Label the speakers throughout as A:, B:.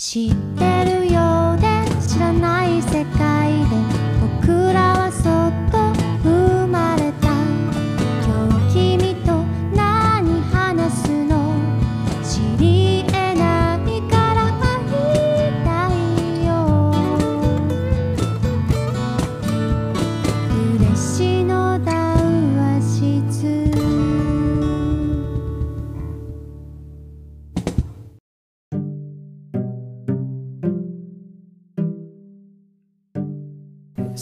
A: 知ってる？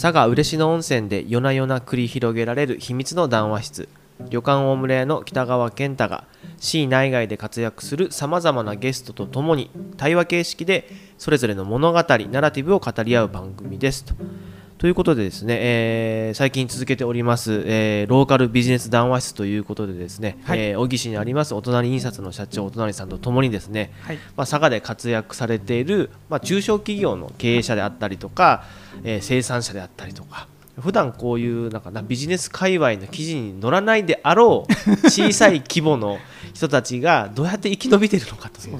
B: 佐賀嬉野温泉で夜な夜な繰り広げられる秘密の談話室旅館大村屋の北川健太が市内外で活躍するさまざまなゲストとともに対話形式でそれぞれの物語ナラティブを語り合う番組ですと。ということでですね、えー最近続けております、えーローカルビジネス談話室ということでですね、
C: はい。
B: えー小木市にありますお隣印刷の社長お隣さんとともにですね、
C: はい。
B: まあ、佐賀で活躍されている、まあ、中小企業の経営者であったりとか、えー生産者であったりとか普段こういうなんかなビジネス界隈の記事に載らないであろう 小さい規模の人たちがどうやって生き延びているのかという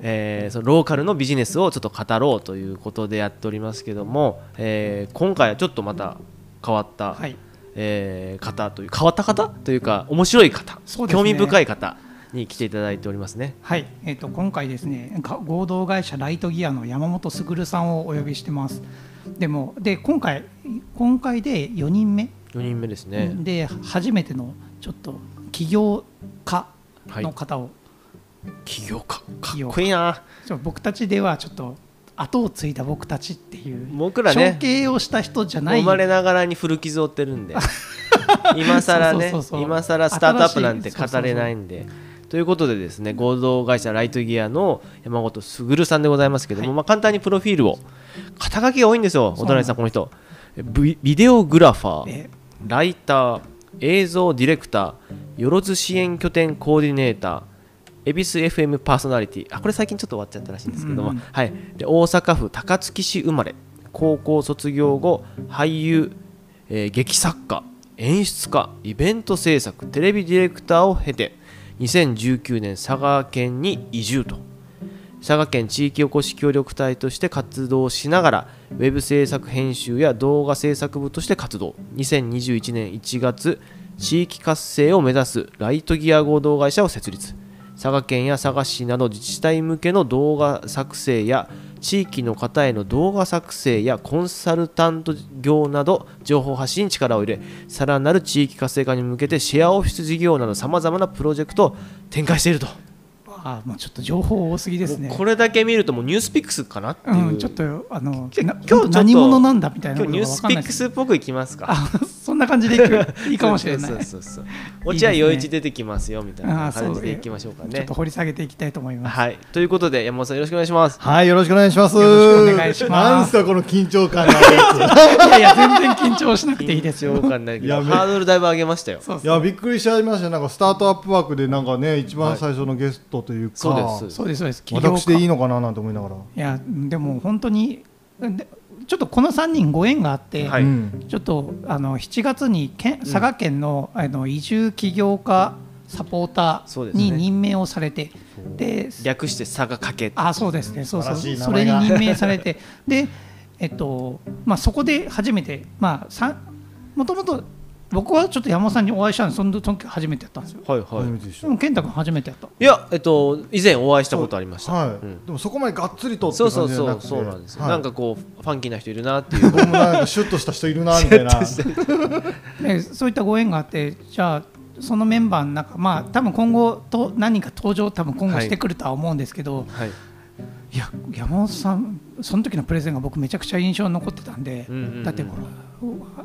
B: えーそのローカルのビジネスをちょっと語ろうということでやっておりますけども、えー今回はちょっとまた変わった、
C: はい。
B: えー方という変わった方というか面白い方、
C: ね。
B: 興味深い方に来ていただいておりますね。
C: はい、えー、と今回ですねか合同会社ライトギアの山本卓さんをお呼びしてます。でもで今回今回で4人目、
B: 4人目ですね。
C: で初めてのちょっと起業家の方を、
B: 起業家。か
C: 起業家。
B: っこいいな。
C: 僕たちではちょっと後を継いだ僕たちっていう
B: 僕らね。
C: 承継をした人じゃない。
B: 生まれながらに古傷を負ってるんで。今更ね。
C: そうそうそうそう。
B: 今更スタートアップなんて語れないんでということでですね合同会社ライトギアの山本卓さんでございますけども、
C: はい。
B: まあ、簡単にプロフィールを肩書きが多いんですよお隣さんこの人。ビビデオグラファー
C: え？
B: ライター映像ディレクターよろず支援拠点コーディネーター恵比寿 FM パーソナリティ。あこれ最近ちょっと終わっちゃったらしいんですけども、
C: うんうん。
B: はい、で大阪府高槻市生まれ高校卒業後俳優、えー劇作家演出家イベント制作テレビディレクターを経て2019年佐賀県に移住と。佐賀県地域おこし協力隊として活動しながらウェブ制作編集や動画制作部として活動。2021年1月地域活性を目指すライトギア合同会社を設立。佐賀県や佐賀市など自治体向けの動画作成や地域の方への動画作成やコンサルタント業など情報発信に力を入れさらなる地域活性化に向けてシェアオフィス事業などさまざまなプロジェクトを展開していると。
C: あもうちょっと情報多すぎですね。
B: これだけ見るともうニュースピックスかなっていう、
C: うん、ちょっとあの
B: 今日
C: 何者なんだみたいな
B: ニュースピックスっぽくいきますか？
C: あそんな感じでいく。いいかもしれない
B: そうそう落合陽一出てきますよみたいな感じでいきましょうかね
C: ちょっと掘り下げていきたいと思います。
B: はい。ということで山本さんよろしくお願いします。
D: はい、よろしくお願いします。
C: よろしくお願いします。
D: なんすか、この緊張感
C: いやいや全然緊張しなくていいですよ。
B: 緊張感ないけど。ハードルだいぶ上げましたよ。
C: そう
D: つ。いや、びっくりしちゃいました。なんかスタートアップワークで、なんかね、一番最初のゲストというか。
B: そうです。
C: そうですそうです。起業家。
D: 私でいいのかななんて思いながら。
C: いやでも本当にでちょっとこの3人ご縁があって、
B: はい。
D: うん
C: ちょっとあの7月に県佐賀県の,、あの移住起業家サポーターに任命をされて、で
B: 略して差がかけ。
C: あそうですね。そうそう。それに任命されて。でえっとまあそこで初めてまあさもともと僕はちょっと山本さんにお会いしたんでその時初めてやったんですよ。
B: はいはい。
D: 初めてでし
C: でも健太君初めてやった。
B: いやえっと以前お会いしたことありました。
D: はい、
B: うん
D: でもそこまでがっつりとって
B: そう
D: 感じじゃなくて。
B: そうそうそうなんですよ、
D: はい。
B: なんかこうファンキーな人いるなっていう。
D: 僕もなんかシュッとした人いるなみたいな。
C: で そういったご縁があってじゃあそのメンバーの中まあ多分今後と何人か登場多分今後してくるとは思うんですけど、
B: はい。
C: い、や山本さんその時のプレゼンが僕めちゃくちゃ印象に残ってたんで、
B: うんうんうん。
C: だって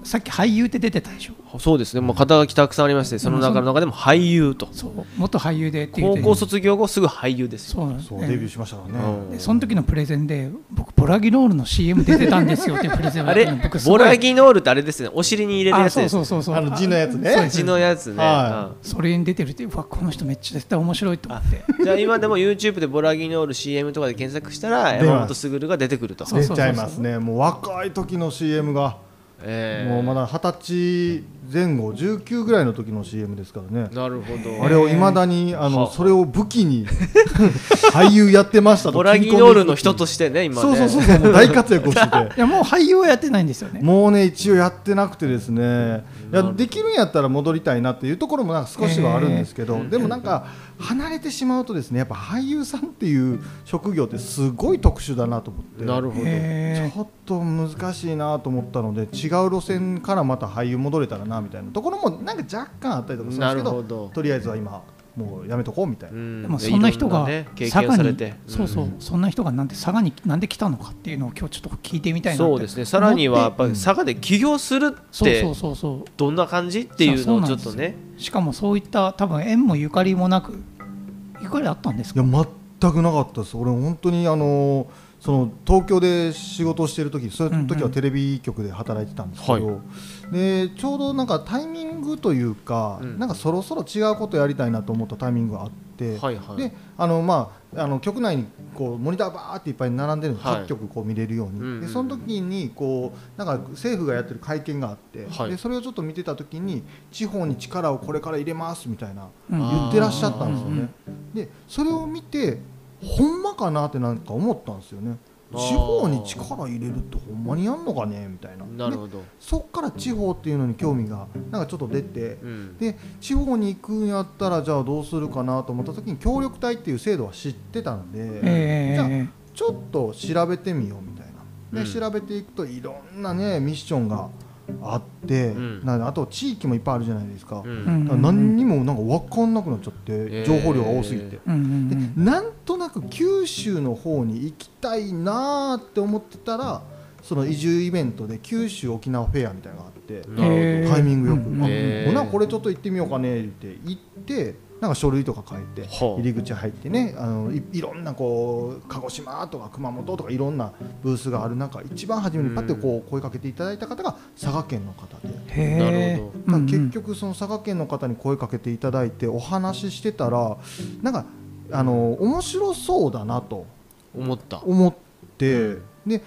C: さっき俳優って出てたでしょ。
B: そうですね、もう肩書きたくさんありましてその中の中でも俳優と。
C: そう。元俳優で
B: 高校卒業後すぐ俳優ですよ。
C: そう。
D: そうデビューしましたからね、
B: うん。
C: でその時のプレゼンで僕ボラギノールの CM 出てたんですよっていうプレゼンを
B: あれ？ボラギノールってあれですね。お尻に入れるや
C: あそう
B: つです。
C: そうそうそう
D: あの字のやつね。
C: そうです。
B: 血のやつね、
D: は
C: それに出てるってうわこの人めっちゃ絶対面白いと思って。
B: う んじゃあ今でも YouTube でボラギノール CM とかで検索したら山本卓が出てくると、
C: そう
D: 出ちゃいますね。もう若い時の CM が、
B: えー。
D: もうまだ二十歳前後19ぐらいの時の CM ですからね。
B: なるほど。
D: あれをいまだにあ
B: はあ
D: のそれを武器に 俳優やってましたと
B: ボラギノールの人としてね今ね。
D: そうそうそうそうもう大活躍をしてて。
C: いやもう俳優はやってないんですよね。
D: もうね一応やってなくてですね。いやできるんやったら戻りたいなっていうところもなんか少しはあるんですけど、でもなんか離れてしまうとですねやっぱ俳優さんっていう職業ってすごい特殊だなと思って。
B: なるほど。
C: へ
D: ちょっと難しいなと思ったので違う路線からまた俳優戻れたらなみたいなところもなんか若干あったりとかするんですけど
B: ど。
D: とりあえずは今もうやめとこうみたいな、
B: うん。
C: でもそんな人が佐賀にそうそう、
B: ん
C: そんな人がなんで佐賀になんで来たのかっていうのを今日ちょっと聞いてみたいな
B: そうですね。さらにはやっぱり
D: うん。
B: 佐賀で起業するって
C: そうそうそうそう。
B: どんな感じっていうのをちょっとね。
C: しかもそういった多分縁もゆかりもなくゆかりあったんですか？
D: いや全くなかったです。俺本当にあのその東京で仕事をしている時そういう時はテレビ局で働いてたんですけど、
B: は
D: でちょうどなんかタイミングというか、
B: うん。
D: なんかそろそろ違うことやりたいなと思ったタイミングがあって、
B: はいはい。
D: であのまああの局内にこうモニターバーっていっぱい並んでるんです、
B: はい
D: 各局こう見れるように、
B: うんうんうん。
D: でその時にこうなんか政府がやってる会見があって、
B: はい。
D: でそれをちょっと見てた時に地方に力をこれから入れますみたいな言ってらっしゃったんですよね。でそれを見てほんまかなってなんか思ったんですよね。地方に力入れるってほんまにやんのかねみたいな。で
B: なるほど。
D: そっから地方っていうのに興味がなんかちょっと出て、
B: うん。
D: で地方に行くんやったらじゃあどうするかなと思った時に協力隊っていう制度は知ってたんで、じゃあ
C: え。
D: ちょっと調べてみようみたいな。で、
B: うん。
D: 調べていくといろんなねミッションがあって、
B: うん。
D: あと地域もいっぱいあるじゃないですか、
B: う
C: えうん。
D: から何にもなんか分かんなくなっちゃって、
B: ー。
D: 情報量が多すぎて、
C: うんうん
D: で
C: うん。
D: なんとなく九州の方に行きたいなーって思ってたらその移住イベントで九州沖縄フェアみたいなのがあって、タイミングよく、
C: うん
D: あほなこれちょっと行ってみようかねって言ってなんか書類とか書いて
B: はあ
D: 入り口入ってねあのいいろんなこう鹿児島とか熊本とかいろんなブースがある中一番初めにパッてこう声かけていただいた方が佐賀県の方で。
C: へ
B: なる
C: え
B: ほ
D: だから結局その佐賀県の方に声かけていただいてお話ししてたらなんかあの面白そうだなと
B: 思った。
D: 思ってで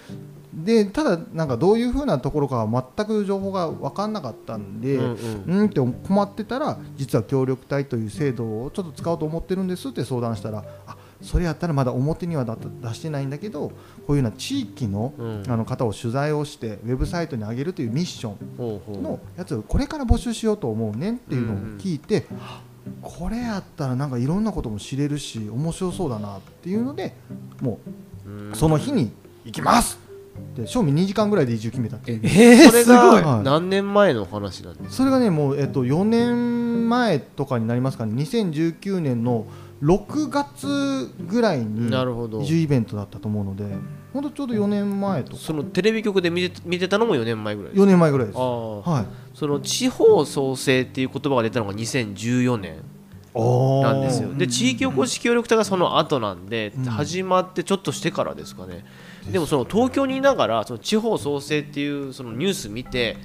D: でただなんかどういうふうなところかは全く情報が分かんなかったんで、
B: う
D: うん。ん、って困ってたら実は協力隊という制度をちょっと使おうと思ってるんですって相談したらあそれやったらまだ表にはだ出してないんだけどこういうような地域の,、
B: うん。
D: あの方を取材をしてウェブサイトに上げるというミッションのやつをこれから募集しようと思うねんっていうのを聞いて、これやったらなんかいろんなことも知れるし面白そうだなっていうのでも
B: うん。
D: うその日に行きますって賞味2時間ぐらいで移住決めたっていう。
C: えー
B: それ
C: すごい。
B: が何年前の話なんです
D: それがねもう、えっと、4年前とかになりますかね。2019年の6月ぐらいに
B: なるほど。
D: 移住イベントだったと思うので本当ちょうど4年前とか。
B: そのテレビ局で見て見てたのも4年前ぐらいです
D: 4年前ぐらいです。
B: ああ
D: はい。
B: その地方創生っていう言葉が出たのが2014年
D: な
B: なんですよ。で地域おこし協力隊がその後なんで、
D: うん。
B: 始まってちょっとしてからですかねでもその東京にいながらその地方創生っていうそのニュース見て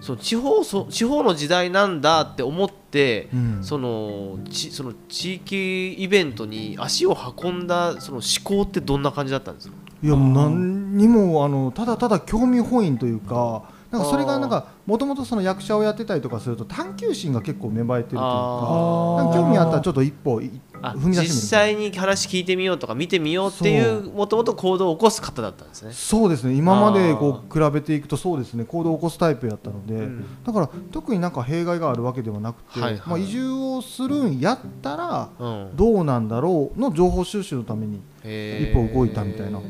B: その地方そ地方の時代なんだって思って、
D: うん。
B: そのちその地域イベントに足を運んだその思考ってどんな感じだったんですか？
D: いやもう何にもあのただただ興味本位というかなんかそれがなんかもともとその役者をやってたりとかすると探求心が結構芽生えてるというか
B: あ
D: なんか興味あったらちょっと一歩踏み出してみる
B: 実際に話聞いてみようとか見てみようっていうもともと行動を起こす方だったんですね。
D: そうですね。今までこう比べていくとそうですね。行動を起こすタイプやったので、
B: うん。
D: だから特になんか弊害があるわけではなくて、
B: はいはい。
D: まあ、移住をするんやったら
B: うん。
D: どうなんだろうの情報収集のために一歩動いたみたいな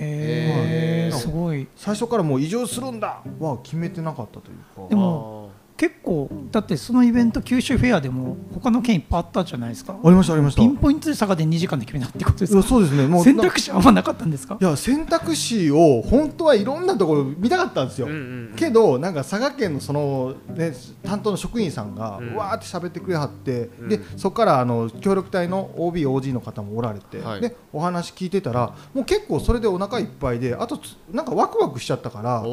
C: へえ
D: はい
C: すごい。
D: 最初からもう移住するんだは決めてなかったというか。
C: でも結構だってそのイベント九州フェアでも他の県いっぱいあったじゃないですか。
D: ありましたありました。
C: ピンポイントで佐賀で2時間で決めたってことですか？
D: そうですね。もう
C: 選択肢あんまなかったんですか？
D: いや選択肢を本当はいろんなところ見たかったんですよ、
B: うんうん
D: けどなんか佐賀県のその、ね、担当の職員さんが
B: うん。
D: わーって喋ってくれはって、
B: うん。
D: でそこからあの協力隊の OBOG の方もおられて、
B: はい。
D: でお話聞いてたらもう結構それでお腹いっぱいであとつなんかワクワクしちゃったからもう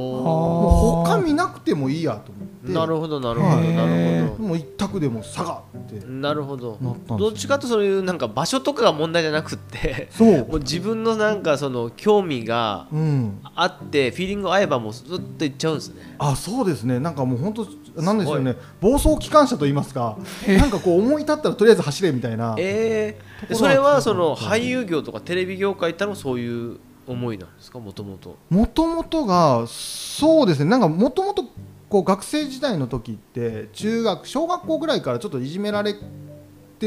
B: お
D: 他見なくてもいいやと思って。
B: ーなるほどなるほど
D: はい。
B: なるほ
D: もう一択でも佐賀って。
B: どなるほど。どっちかとそういうなんか場所とかが問題じゃなくって
D: そう。
B: もう自分のなんかその興味が
D: うん。
B: あってフィーリング合えばもうずっといっちゃうんですね。
D: あそうですね。なんかもう本当なんでしょうね暴走機関車と言いますか。
C: え。
D: なんかこう思い立ったらとりあえず走れみたいな。
B: えー、で
D: ところは
B: それはその俳優業とかテレビ業界行ったのもそういう思いなんですか？もともと。
D: もともとがそうですね。なんかもともとこう学生時代の時って中学小学校ぐらいからちょっといじめられて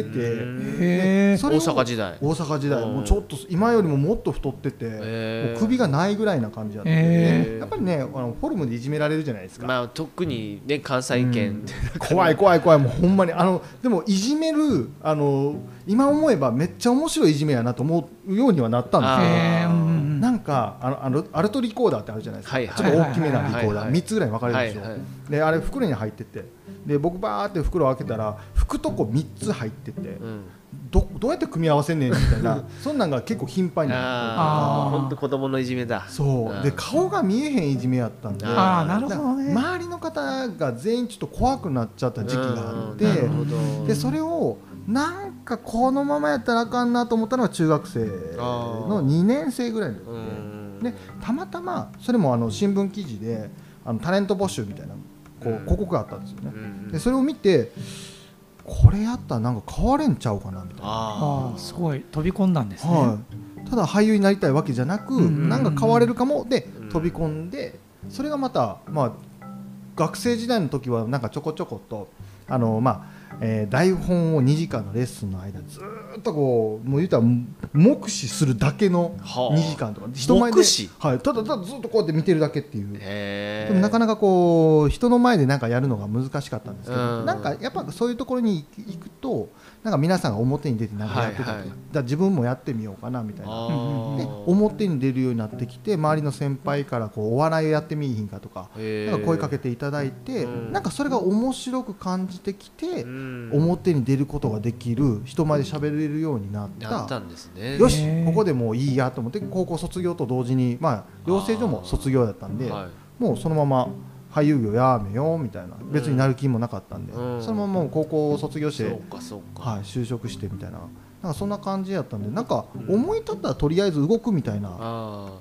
D: てそれを
B: 大阪時代。
D: 大阪時代。
B: うん。
D: もうちょっと今よりももっと太ってて、首がないぐらいな感じだったやっぱりねあのフォルムでいじめられるじゃないですか、
B: まあ特にね関西圏。って
D: 怖い怖い怖い。もうほんまにあのでもいじめるあの今思えばめっちゃ面白いいじめやなと思うようにはなったんですよ。
B: あ
D: かあのあのアルトリコーダーってあるじゃないですか、
B: はいはい
D: ちょっと大きめなリコーダー。
B: はいはい
D: 3つぐらいに分かれるんですよ、
B: はいはい
D: であれ袋に入ってて。で僕バーって袋を開けたら拭くとこ3つ入ってて、
B: うん。
D: どどうやって組み合わせんねんみたいな。そんなんが結構頻繁に。あ
B: ああ
C: あー。
B: 本当子供のいじめだ。
D: そう。で顔が見えへんいじめやったんで。
C: ああなるほどね。
D: 周りの方が全員ちょっと怖くなっちゃった時期があって。
B: うん。なるほど。
D: でそれをなんかこのままやったらあかんなと思ったのが中学生の2年生ぐらいの時
B: うん。
D: ででたまたまそれもあの新聞記事であのタレント募集みたいなこう
B: うん。
D: 広告があったんですよね。
B: うん
D: でそれを見てこれやったらなんか変われんちゃうかなみたいな。
B: あ
C: ああすごい飛び込んだんですね、
D: はい、ただ俳優になりたいわけじゃなく、なんか変われるかもで
B: うん。
D: 飛び込んでそれがまた、まあ、学生時代の時はなんかちょこちょことあの、まあえー台本を2時間のレッスンの間ずーっとこうもう言うたら目視するだけの
B: はあ。
D: 2時間とか人前で、
B: 目視？
D: はい、ただただずっとこうやって見てるだけっていう。でもなかなかこう人の前でなんかやるのが難しかったんですけど、
B: うん。
D: なんかやっぱそういうところに行くとなんか皆さんが表に出てなんかやってたり、
B: はいはい
D: だ自分もやってみようかなみたいな。
B: あ
C: うんうん。
B: ー
D: で表に出るようになってきて周りの先輩からこうお笑いをやってみいひんかとか。なんか声かけていただいて、
B: うん。
D: なんかそれが面白く感じてきて、
B: うん。
D: 表に出ることができる人前で喋れるようになった。
B: なったんですね。
D: よしここでもういいやと思って高校卒業と同時にまあ養成所も卒業だったんで
B: はい。
D: もうそのまま俳優業やめようみたいな。別になる気もなかったんで、
B: うん。
D: そのままもう高校を卒業してはい、就職してみたいな。なんかそんな感じやったんでなんか思い立ったらとりあえず動くみたいな
B: あ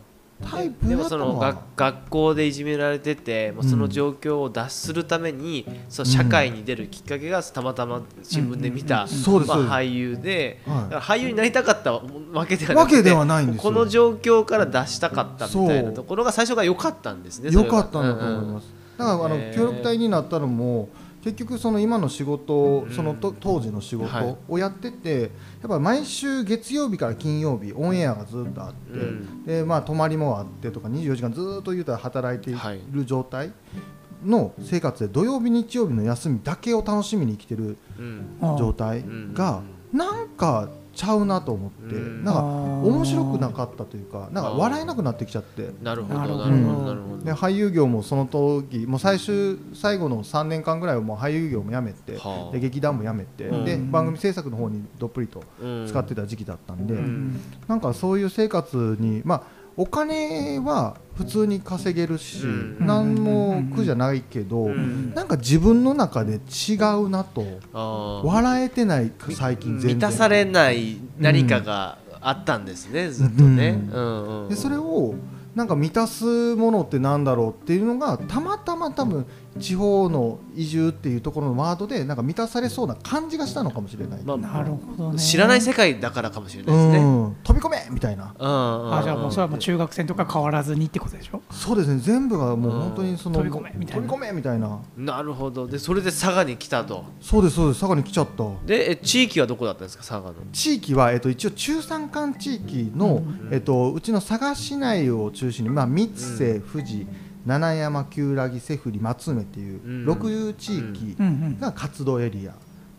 D: タイプ
B: で
D: だったのは
B: もその学学校でいじめられててもうその状況を脱するために、そう社会に出るきっかけがたまたま新聞で見た、まあ、俳優で、
D: はい。
B: 俳優になりたかったわけではなくて
D: わけではないんですよ。
B: この状況から脱したかったみたいなところが最初が良かったんですね
D: 良
B: が
D: かったんだと思います、だからあの協力隊になったのも結局その今の仕事
B: うん
D: そのと当時の仕
B: はい。
D: 事をやっててやっぱ毎週月曜日から金曜日オンエアがずっとあって、
B: うん。
D: でまあ泊まりもあってとか24時間ずっと言うたら働いてい
B: はい
D: る状態の生活で土曜日日曜日の休みだけを楽しみに生きてる状態がなんかちゃうなと思って
B: うん。
D: なんか面白くなかったというかなんか笑えなくなってきちゃって。
B: なるほど
C: なるほど。
B: なるほどなるほど。
D: で俳優業もその時もう最終最後の3年間ぐらいはもう俳優業も辞めて、
B: はあ。
D: で劇団も辞めて、
B: うん。
D: で番組制作の方にどっぷりと
B: うん。
D: 使ってた時期だったんで、
B: うん。
D: なんかそういう生活にまあお金は普通に稼げるし、
B: うん。
D: 何も苦じゃないけど、
B: ん。
D: なんか自分の中で違うなと笑えてない最近全然。
B: 満たされない何かがあったんですね、ずっとね、
D: でそれをなんか満たすものってなんだろうっていうのがたまたま多分地方の移住っていうところのワードでなんか満たされそうな感じがしたのかもしれない、
B: まあ
C: なるほどね。
B: 知らない世界だからかもしれないです
D: う
B: ね。
D: ん。飛び込めみたいな。
B: うんうんうん
C: あじゃあもうそれはもう中学生とか変わらずにってことでしょ？
D: そうですね。全部がもう本当にその、
C: 飛び込めみたいな。
D: 飛び込めみたいな。
B: なるほど。でそれで佐賀に来たと。
D: そうですそうです。佐賀に来ちゃった。
B: でえ地域はどこだったんですか？佐賀の。
D: 地域は、えっと、一応中山間地域の、えっと、うちの佐賀市内を中心に、まあ、三瀬、富士七山旧良木瀬振松梅っていう
B: うん。
D: 6地域が活動エリアに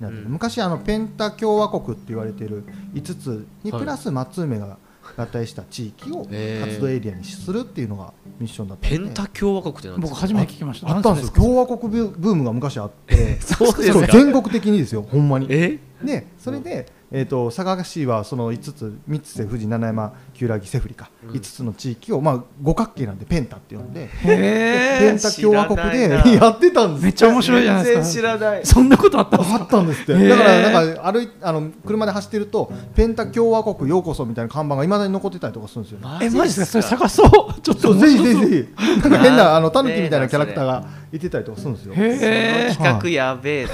D: なってる、
B: うん。
D: 昔あのペンタ共和国って言われてる5つに
B: はい
D: プラス松梅が合体した地域を活動エリアにするっていうのがミッションだったんで。
B: ペンタ共和国って何ですか？
C: 僕初めて聞きました。
D: あったんですよ。共和国ブブームが昔あって。
B: そうです
D: 全国的にですよほんまに。
B: え？
D: でそれでえー、と佐賀市はその5つ三つ瀬富士七山旧来セフリか、
B: うん。
D: 5つの地域を、まあ、五角形なんでペンタって呼んで、ペ
C: へ
D: ンタ共和国でやってたんです。
C: めっちゃ面白いじゃないですか。
B: 知らない。
C: そんなことあったんです
D: あ
C: か
D: ったんですって、だからなんか歩いあの車で走ってるとペンタ共和国ようこそみたいな看板がいまだに残ってたりとかするんですよね。
C: えマジですか？それ探そう。ちょっと。
D: ぜひぜひ
C: ひ
D: ぜひ。なんか変なあのタヌキ
B: ね
D: みたいなキャラクターがいてたりとかするんですよ。
C: へえ
B: その企画やべえ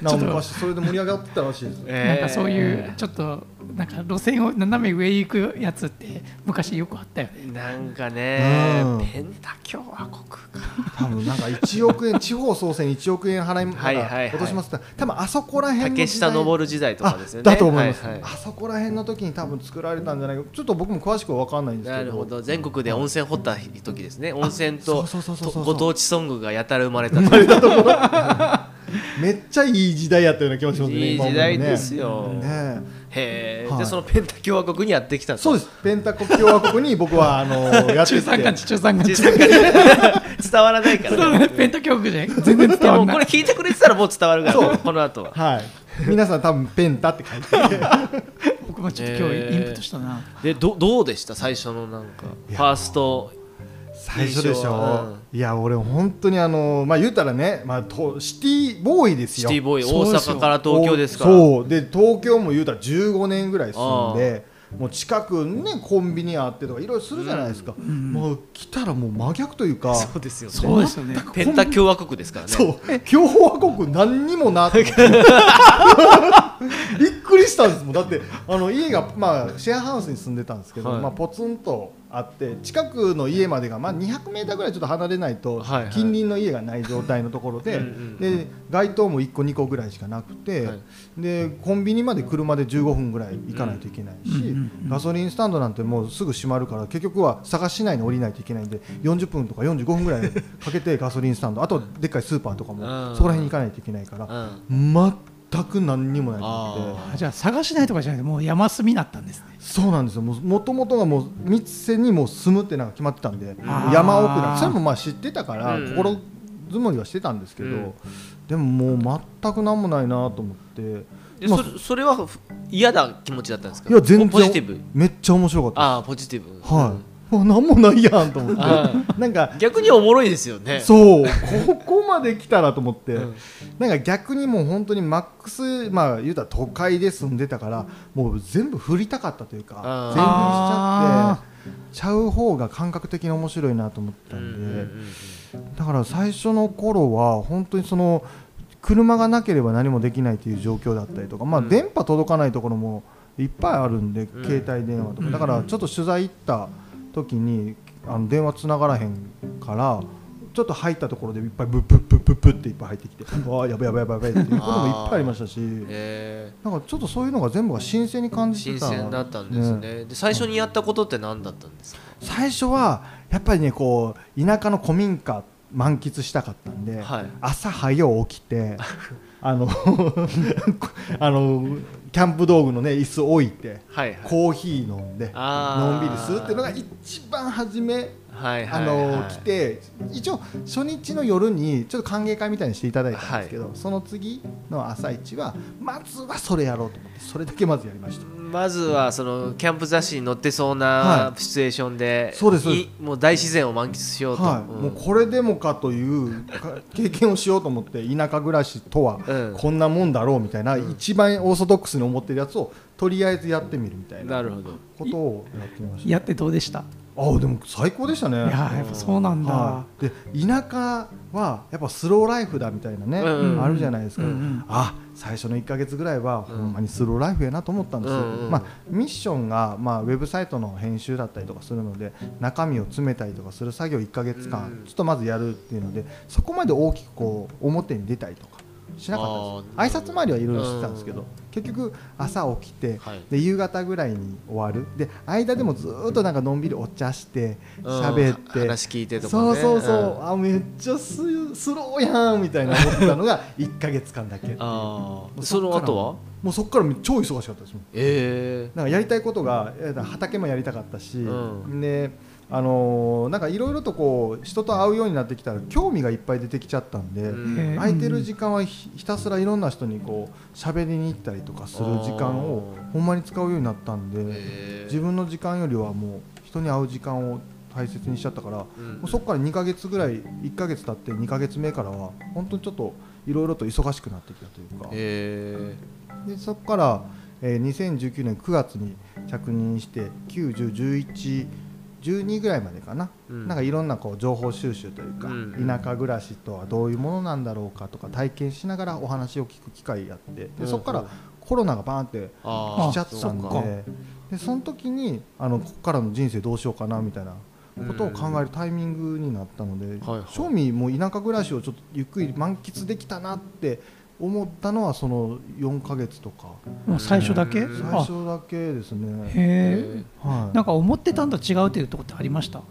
D: なんか昔それで盛り上がってたらしいですよ。
C: なんかそういうちょっとなんか路線を斜め上行くやつって昔よくあったよね。
B: なんかね
D: うん。
B: ペンタ共和国か。
D: 多分なんか1億円地方創生に1億円払い
B: はいはいはい。
D: 落としますって。多分あそこら辺の
B: 竹下登る時代とかですよね。
D: あだと思います、
B: はいはい。
D: あそこら辺の時に多分作られたんじゃないか。ちょっと僕も詳しくは分かんないんですけど。
B: なるほど全国で温泉掘った時ですね。温泉とご当地ソングがやたら生まれた。
D: めっちゃいい時代やったような気がしますね
B: いい時代ですよ。
D: ね
B: へえ、
D: はい。
B: でそのペンタ共和国にやってきたと。
D: そうです。ペンタ国共和国に僕はあのやってて。
C: 山間地中山間地
B: 実際から伝わらないからね。
C: ペンタ教区で全然伝わ
B: もう
C: んない。
B: これ聞いてくれてたらもう伝わるからこの後は。
D: はい。皆さん多分ペンタって書いて
C: 僕もちょっと今日インプットしたな。
B: でどどうでした？最初のなんかファースト
D: 最初でしょ。
B: は、
D: いや俺本当にあのまあ言うたらね、まあ、とシティボーイですよ。
B: シティボーイ大阪から東京ですから。
D: そう。で東京も言うたら15年ぐらい住んでもう近くにねコンビニあってとかいろいろするじゃないですか、もう来たらもう真逆というか
B: そうですよね。
C: そうですよね。
B: ペンタ共和国ですからね。
D: そう。共和国何にもなって びっくりしたんです。もんだってあの家が、まあ、シェアハウスに住んでたんですけど、
B: はい。
D: まあ、ポツンとあって近くの家までが、まあ、200メーターぐらいちょっと離れないと
B: はいはい。
D: 近隣の家がない状態のところで,、
B: うんうん
D: で街灯も1個2個ぐらいしかなくて、
B: はい。
D: でコンビニまで車で15分ぐらい行かないといけないし、ガソリンスタンドなんてもうすぐ閉まるから結局は佐賀市内に降りないといけないんで40分とか45分ぐらいかけてガソリンスタンドあとでっかいスーパーとかも
B: うん。
D: そこら辺に行かないといけないから
B: うん
D: 全く何にもないと
B: あ
D: 思って
C: あじゃあ探しないとかじゃなくてもう山住みだったんですね。
D: そうなんですよ。もともとがもう三瀬にもう住むってなんか決まってたんで山奥だそれもまあ知ってたから
B: うん
D: 心づもりはしてたんですけど、
B: うん。
D: でももう全く何もないなと思って。
B: で
D: まあ
B: そそれはふ嫌な気持ちだったんですか？
D: いや全然。
B: ポジティブ。
D: めっちゃ面白かった
B: ああポジティブ。
D: はい、何もないやんと思って。
B: は
D: なんか
B: 逆におもろいですよね。
D: そう。ここまで来たらと思って、
B: うん。
D: なんか逆にもう本当にマックスまあ言うたら都会で住んでたからもう全部振りたかったというか全振りしちゃってちゃう方が感覚的に面白いなと思った
B: うん
D: んで、
B: うんうん。
D: だから最初の頃は本当にその車がなければ何もできないという状況だったりとか、まあ、
B: うん。
D: 電波届かないところもいっぱいあるんで、
B: うん。
D: 携帯電話とか。
C: うん
D: だからちょっと取材行った時にあの電話つながらへんからちょっと入ったところでいっぱいブッブッブッブッブッっていっぱい入ってきてわ あやばいやばいやばいっていうこともいっぱいありましたし。
B: え
D: なんかちょっとそういうのが全部が新鮮に感
B: ー新
D: じてた
B: 鮮だったんですね。で最初にやったことって何だったんですか？
D: 最初はやっぱりねこう田舎の古民家満喫したかったんで、
B: はい。
D: 朝早う起きて あの あのキャンプ道具のね椅子置いて
B: はいはい。
D: コーヒー飲んでのんびりするっていうのが一番初め
B: はいはい
D: あの
B: はい。
D: 来て一応初日の夜にちょっと歓迎会みたいにしていただいたんですけど、その次の朝一はまずはそれやろうと思ってそれだけまずやりました
B: まずはそのキャンプ雑誌に載ってそうな
D: は
B: シチュエーションで、
D: そうですそうです。
B: いもう大自然を満喫しようと、
D: はい。
B: うん
D: もうこれでもかというか経験をしようと思って田舎暮らしとは
B: うん。
D: こんなもんだろうみたいな、一番オーソドックスに思ってるやつをとりあえずやってみるみたいな
B: なるほど。
D: ことをやってみました。
C: やってどうでした？
D: ああでも最高でしたね。
C: いやーやっぱそうなんだ、
D: はい、で田舎はやっぱスローライフだみたいなね、
B: うん
C: うん
D: あるじゃないですか、
C: うんうん。
D: あ最初の1か月ぐらいは
B: うん。
D: ほんまにスローライフやなと思ったんですよ、
B: うんうん
D: まあ、ミッションが、まあ、ウェブサイトの編集だったりとかするので中身を詰めたりとかする作業1か月間、
B: うん。
D: ちょっとまずやるっていうのでそこまで大きくこう表に出たりと。かしなかったです挨拶回りはいろいろしてたんですけど、結局朝起きて、
B: はい。
D: で夕方ぐらいに終わる。で間でもずーっとなんかのんびりお茶して
B: うん。
D: 喋って、
B: 話聞いてとかね。
D: そうそうそう、
B: ん。
D: あめっちゃススローやんみたいな思ってたのが1か月間だけ。
B: あその後は？
D: もうそこから超忙しかったですもん。
B: え
D: なんかやりたいことがえー畑もやりたかったし、
B: うん。
D: であのーなんかいろいろとこう人と会うようになってきたら興味がいっぱい出てきちゃったんで、空いてる時間はひひたすらいろんな人にこう喋りに行ったりりとかする時間をほんまに使うようになったんで自分の時間よりはもう人に会う時間を大切にしちゃったからも
B: うん。
D: うそこから2ヶ月ぐらい1ヶ月経って2ヶ月目からは本当にちょっといろいろと忙しくなってきたというか。
B: へ
D: でそこから、えー2019年9月に着任して9101112ぐらいまでかな、
B: うん。
D: なんかいろんなこう情報収集というか、
B: うん。
D: 田舎暮らしとはどういうものなんだろうかとか体験しながらお話を聞く機会やってでそこからコロナがバーンって
B: あ
D: 来ちゃったんででその時にあのここからの人生どうしようかなみたいなことを考えるタイミングになったので、
B: はいはい。
D: 正味もう田舎暮らしをちょっとゆっくり満喫できたなって思ったのはその4ヶ月とか。
C: 最初だけ？
B: うん
D: 最
C: あ
D: 初だけですね。
C: へえ
D: はい、
C: なんか思ってたんと違うっていうところってありました？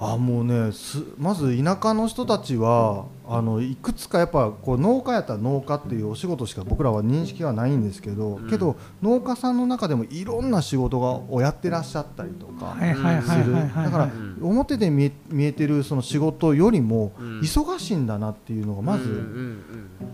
D: あもうねすまず田舎の人たちはあのいくつかやっぱこう農家やったら農家っていうお仕事しか僕らは認識はないんですけど、
B: うん。
D: けど農家さんの中でもいろんな仕事がをやってらっしゃったりとかする。だから
B: ん。
D: 表で見え見えてるその仕事よりも
B: うん。
D: 忙しいんだなっていうのがまず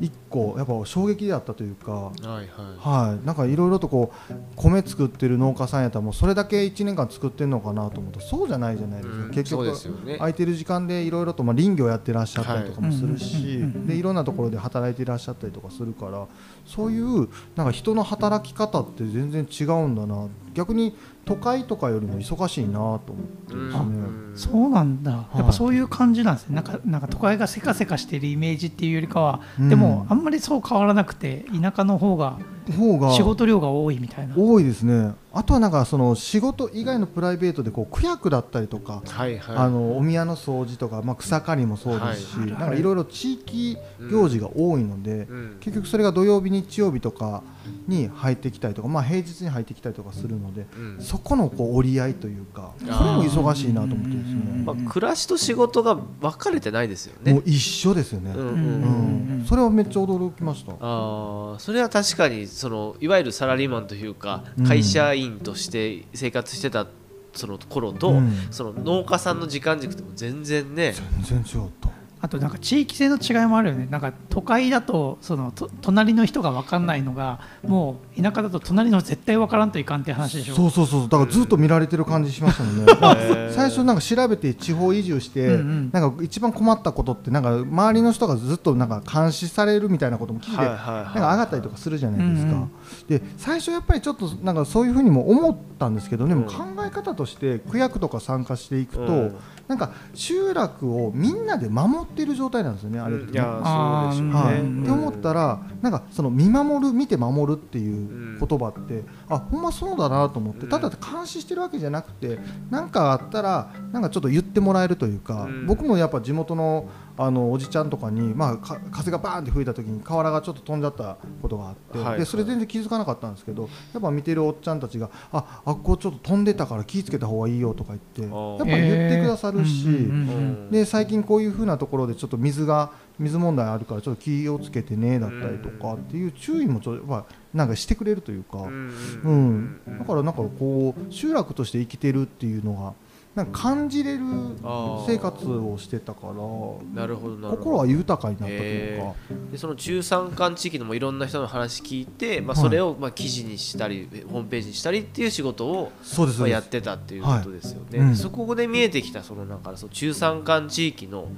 D: 一個やっぱ衝撃であったというか。
B: うんはい。
D: なんかいろいろとこう米作ってる農家さんやったらもうそれだけ1年間作ってるのかなと思うとそうじゃないじゃないですか、
B: うん。
D: 結局空いてる時間でいろいろとまあ林業やってらっしゃったりとかもする
C: はい
D: しでいろんなところで働いていらっしゃったりとかするからそういうなんか人の働き方って全然違うんだな。逆に都会とかよりも忙しいなと思ってですね、
B: うん。
C: そうなんだ、やっぱそういう感じなんですね。なんかなんか都会がせかせかしてるイメージっていうよりかは、
D: うん。
C: でもあんまりそう変わらなくて田舎の方が
D: 方が
C: 仕事量が多いみたいな。
D: 多いですねあとはなんかその仕事以外のプライベートでこう区役だったりとか
B: はいはい。
D: あのお宮の掃除とか、まあ、草刈りもそうですし、
C: はい。
D: なんかい。ろいろ地域行事が多いので、
B: うん。
D: 結局それが土曜日日曜日とかに入ってきたりとか、まあ、平日に入ってきたりとかするので、
B: うん。
D: そこのこう折り合いというかそれも忙しいなと思ってですね。
B: まあ、暮らしと仕事が分かれてないですよね。
D: もう一緒ですよね、
B: うんうん。
D: それはめっちゃ驚きました。
B: あーそれは確かにそのいわゆるサラリーマンというか
D: うん。
B: 会社員として生活してたその頃と、
D: うん。
B: その農家さんの時間軸とも全然ね
D: 全然違った
C: あとなんか地域性の違いもあるよね。なんか都会だとそのと隣の人が分かんないのがもう田舎だと隣の絶対分からんといかんって話でしょ。
D: そうそうそうだからずっと見られてる感じしましたもんね。
B: ー。
D: 最初なんか調べて地方移住して、
C: うんうん。
D: なんか一番困ったことってなんか周りの人がずっとなんか監視されるみたいなことも聞いて、
B: はいはいはい
D: なんか上がったりとかするじゃないですか、
C: うんうん。
D: で最初やっぱりちょっとなんかそういうふうにも思ったんですけどでも
B: うん
D: 考え方として区役とか参加していくと、
B: うん
D: なんか集落をみんなで守ってる状態なんですよねあれってね。
B: いやそうでしょうね、
D: はい、
C: うん。
D: って思ったらなんかその見守る見て守るっていう言葉って、あほんまそうだなと思ってただ監視してるわけじゃなくて何かあったらなんかちょっと言ってもらえるというか、
B: うん。
D: 僕もやっぱ地元のあのおじちゃんとかに、まあ、か風がバーンって吹いた時に瓦がちょっと飛んじゃったことがあって、
B: はい。
D: でそれ全然気づかなかったんですけどやっぱ見てるおっちゃんたちがああっこちょっと飛んでたから気ぃつけた方がいいよとか言ってやっ
B: ー
D: ぱ言ってくださるし。で最近こういう風なところでちょっと水が水問題あるからちょっと気をつけてねだったりとかっていう注意もちょっとやっぱなんかしてくれるというか、
B: うん。
D: うん。だからなんかこう集落として生きてるっていうのがなんか感じれる生活をしてたから
B: なるほど
D: 心は豊かになったという
B: へ
D: か、
B: でその中山間地域のもいろんな人の話聞いて、まあ、
D: はい。
B: それをまあ記事にしたり、ホームページにしたりっていう仕事をまあやってたっていうことですよね、
D: はい。うん。
B: そこで見えてきたそのなんかその中山間地域の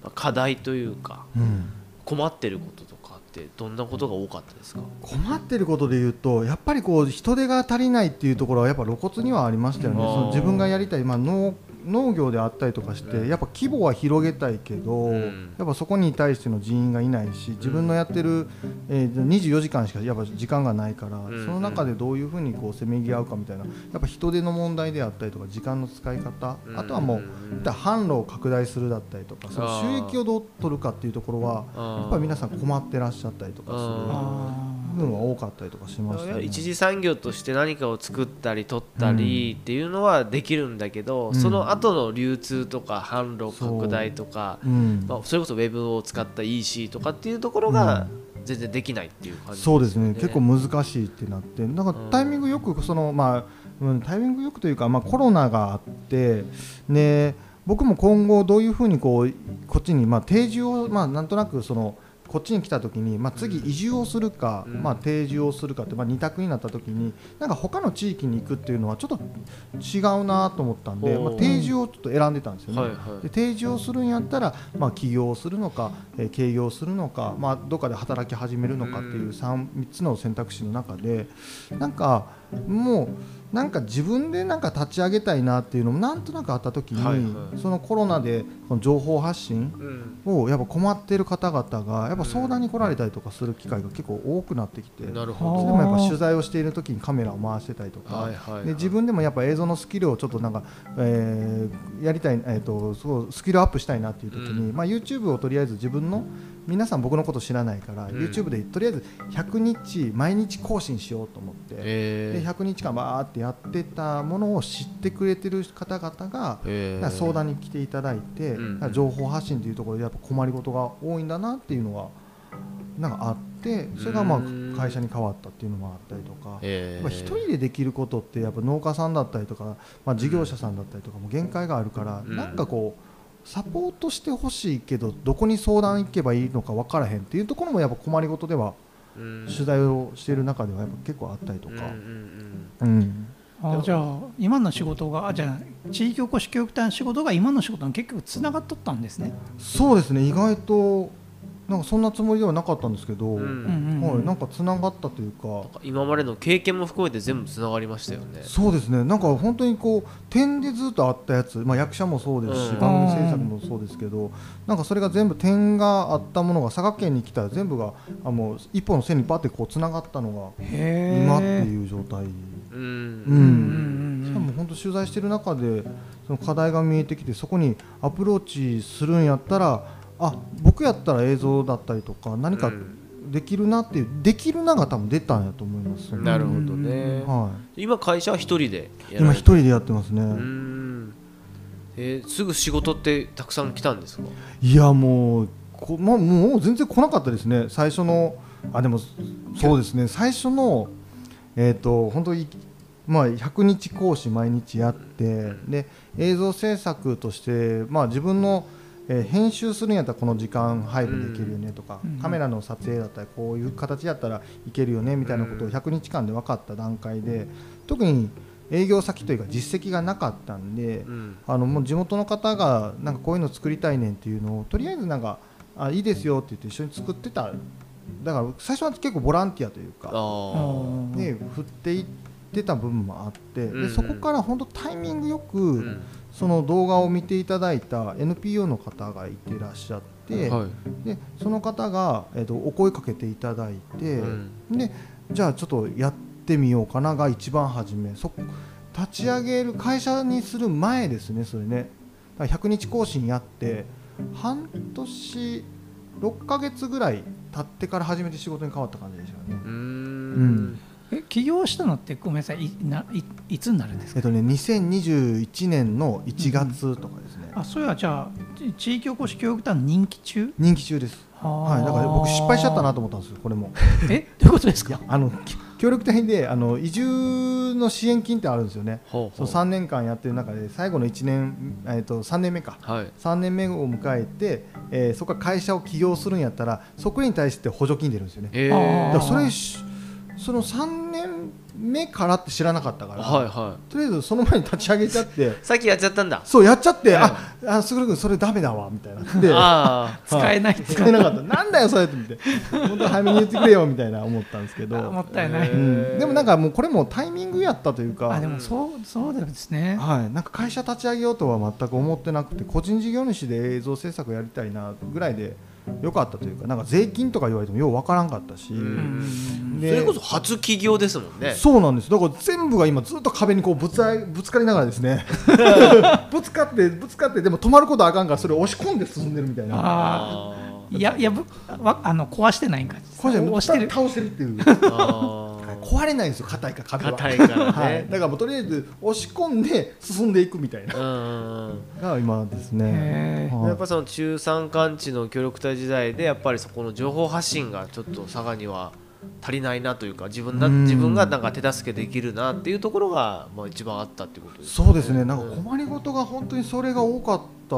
B: まあ課題というか
D: うん。
B: 困ってることとかってどんなことが多かったですか？
D: 困ってることで言うとやっぱりこう人手が足りないっていうところはやっぱ露骨にはありましたよね。その自分がやりたい、まあ、農農業であったりとかしてやっぱ規模は広げたいけど、
B: うん。
D: やっぱそこに対しての人員がいないし自分のやってる、えー24時間しかやっぱ時間がないから、
B: ん。
D: その中でどういうふうにこうせめぎ合うかみたいなやっぱ人手の問題であったりとか時間の使い方、
B: うん。
D: あとはもう、販路を拡大するだったりとかその収益をどう取るかっていうところはやっぱり皆さん困ってらっしゃったりとかする。
B: あ
D: 部分は多かったりとかしましたね。
B: 一次産業として何かを作ったり取ったりっていうのはできるんだけど、
D: うん。
B: その後の流通とか販路拡大とか、
D: う。ん。
B: まあ、それこそウェブを使った EC とかっていうところが全然できないっていう感じ
D: そうですね。
B: よ
D: 結構難しいってなってなんかタイミングよくその、まあうん、タイミングよくというか、まあ、コロナがあってね僕も今後どういうふうにこうこっちに、まあ、定住を、まあ、なんとなくそのこっちに来た時に、まあ、次移住をするか、
B: うん。
D: まあ、定住をするかって、まあ、2択になった時になんか他の地域に行くっていうのはちょっと違うなと思ったんで、まあ、定住をちょっと選んでたんですよね。
B: はいはい。
D: で定住をするんやったら、まあ、起業をするのか、えー経営をするのか、まあ、どっかで働き始めるのかっていう 3, 三つの選択肢の中でなんかもうなんか自分でなんか立ち上げたいなっていうのもなんとなくあった時に、
B: はいはい。
D: そのコロナでこの情報発信
B: うん。
D: をやっぱ困っている方々がやっぱ相談に来られたりとかする機会が結構多くなってきて、
B: なる
C: あ
B: ほ
D: でもやっぱ取材をしている時にカメラを回してたりとか、
B: どはいはいはい。
D: で自分でもやっぱ映像のスキルをちょっとなんか、えーやりたい、えー、とそうスキルアップしたいなっていう時に、
B: うん。
D: まあ、YouTube をとりあえず自分の皆さん僕のこと知らないから、
B: ん。
D: YouTube でとりあえず100日毎日更新しようと思って、で
B: えー
D: 100日間バーってやってたものを知ってくれてる方々が、
B: えー。
D: 相談に来ていただいて、
B: うん。
D: 情報発信というところでやっぱ困りごとが多いんだなっていうのがなんかあってそれがまあ
B: うん。
D: 会社に変わったっていうのもあったりとか。
B: え
D: 一人でできることってやっぱ農家さんだったりとか、まあ、事業者さんだったりとかも限界があるから、
B: うん。
D: なんかこうサポートしてほしいけどどこに相談行けばいいのか分からへんっていうところもやっぱ困りごとでは
B: うん。
D: 取材をしている中ではやっぱ結構あったりとか、
C: あじゃあ今の仕事があじゃあ地域おこし教育隊の仕事が今の仕事に結局つながっとったんですね。
D: そうですね。意外となんかそんなつもりではなかったんですけど、はい、なんかつながったというか。
B: 今までの経験も含めて全部つながりましたよね。
D: そうですね。なんか本当にこう点でずっとあったやつ、まあ、役者もそうですし、
B: うん。
D: 番組制作もそうですけどなんかそれが全部点があったものが佐賀県に来たら全部があもう一本の線にバッてこうつながったのが
C: へ
D: 今って
C: う。
D: いう状態、
B: うん。
D: うん。
C: うん
D: しかも本当取材してる中でその課題が見えてきてそこにアプローチするんやったらあ僕やったら映像だったりとか何か
B: うん。
D: できるなっていうできるなが多分出たんやと思います、
B: なるほどね。
D: はい、
B: 今会社は一人で
D: 今一人でやってますね、
B: うん。えーすぐ仕事ってたくさん来たんですか？
D: いやもうこ、ま、もう全然来なかったですね。最初のあでもそうですね。最初のえっ、と本当にまあ100日講師毎日やってで映像制作としてまあ自分のえー編集するんやったらこの時間配分できるよねとか、
C: うん
D: カメラの撮影だったらこういう形やったらいけるよねみたいなことを100日間で分かった段階で特に営業先というか実績がなかったんで、
B: うん。
D: あのもう地元の方がなんかこういうの作りたいねんっていうのをとりあえずなんかあいいですよって言って一緒に作ってた。だから最初は結構ボランティアというかで振っていってた部分もあってでそこから本当タイミングよく、
B: うん
D: その動画を見ていただいた NPO の方がいてらっしゃって、
B: はい。
D: でその方が、えー、とお声かけていただいて、
B: うん。
D: でじゃあちょっとやってみようかなが一番初め。そ立ち上げる会社にする前ですねそれね。だから100日更新やって半年6ヶ月ぐらい経ってから初めて仕事に変わった感じでしたよね。
B: うん
C: え起業したのってごめんなさい。いないいつになるんですか？
D: えっとね2021年の1月とかですね、
C: あそれはじゃあち地域おこし教育隊の任期中？
D: 人気中です。はいだから僕失敗しちゃったなと思ったんですよこれも。
C: えどういうことですか？
D: あのき協力隊であの移住の支援金ってあるんですよね。そう
B: ほう。ほう
D: 3年間やってる中で最後の1年、えっと3年目か。
B: はい。
D: 3年目を迎えて、えーそこから会社を起業するんやったらそこに対して補助金出るんですよね。
B: え
C: あ
B: ー。
D: だからそれしその3年目からって知らなかったから、
B: はいは
D: とりあえずその前に立ち上げちゃって
B: い さっきやっちゃったんだ。
D: そうやっちゃって、
B: はい
D: ああすぐるくんそれダメだわみたいな。で
B: あ
C: 使えない
D: 使えなかった。なんだよそれって。見て本当は早めに言ってくれよみたいな思ったんですけど、
C: あもったいない、
B: え
D: うん。でもなんかもうこれもタイミングやったというか
C: あでもそうそうですね。
D: はい、なんか会社立ち上げようとは全く思ってなくて個人事業主で映像制作やりたいなぐらいでよかったというかなんか税金とか言われてもようわからんかったし、
B: そ
D: で
B: れこそ初起業ですもんね。
D: そうなんです。だから全部が今ずっと壁にこうぶつあぶつかりながらですね。ぶつかってぶつかってでも止まることはあかんからそれを押し込んで進んでるみたいな。
C: いやいやぶわあの壊してないんか。
D: これじゃ
C: 押してる。
D: 倒してるっていう壊れないんですよ硬いから壁は。
B: 硬いからね。
D: はい、だからもうとりあえず押し込んで進んでいくみたいな。
B: ーうんうん。
D: が今ですね。はい。
B: やっぱその中山間地の協力隊時代でやっぱりそこの情報発信がちょっと佐賀には足りないなというか自分だ
D: うん。
B: 自分がなんか手助けできるなっていうところがまあ一番あったっていうことです
D: そうですね。なんか
B: うん。
D: 困りごとが本当にそれが多かった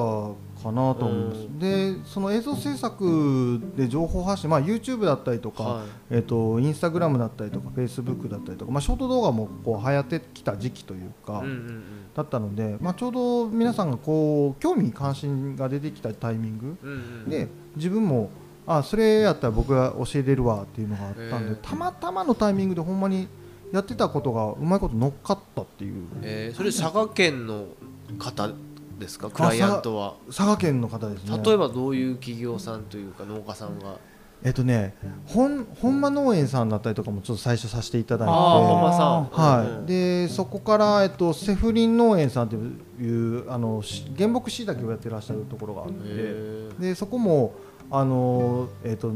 D: かなと思います、
B: うん。
D: でその映像制作で情報発信、まあ、YouTube だったりとか、
B: はい。
D: えっとインスタグラムだったりとか Facebook だったりとか、まあ、ショート動画もこう流行ってきた時期というか、
B: うんうん。
D: だったので、まあ、ちょうど皆さんがこう興味関心が出てきたタイミング
B: うんうんうん。
D: で自分もあそれやったら僕が教えれるわっていうのがあったんでたまたまのタイミングでほんまにやってたことがうまいこと乗っかったっていう。
B: えーそれ佐賀県の方ですか？クライアントは。
D: 佐賀県の方ですね。
B: 例えばどういう企業さんというか農家さんが？
D: えっとね本本間農園さんだったりとかもちょっと最初させていただいて。
B: ああ本間さん。
D: はい、でそこから、えっと、セフリン農園さんというあのし原木しいたけをやってらっしゃるところがあって。
B: へ
D: でそこもあの、えっと、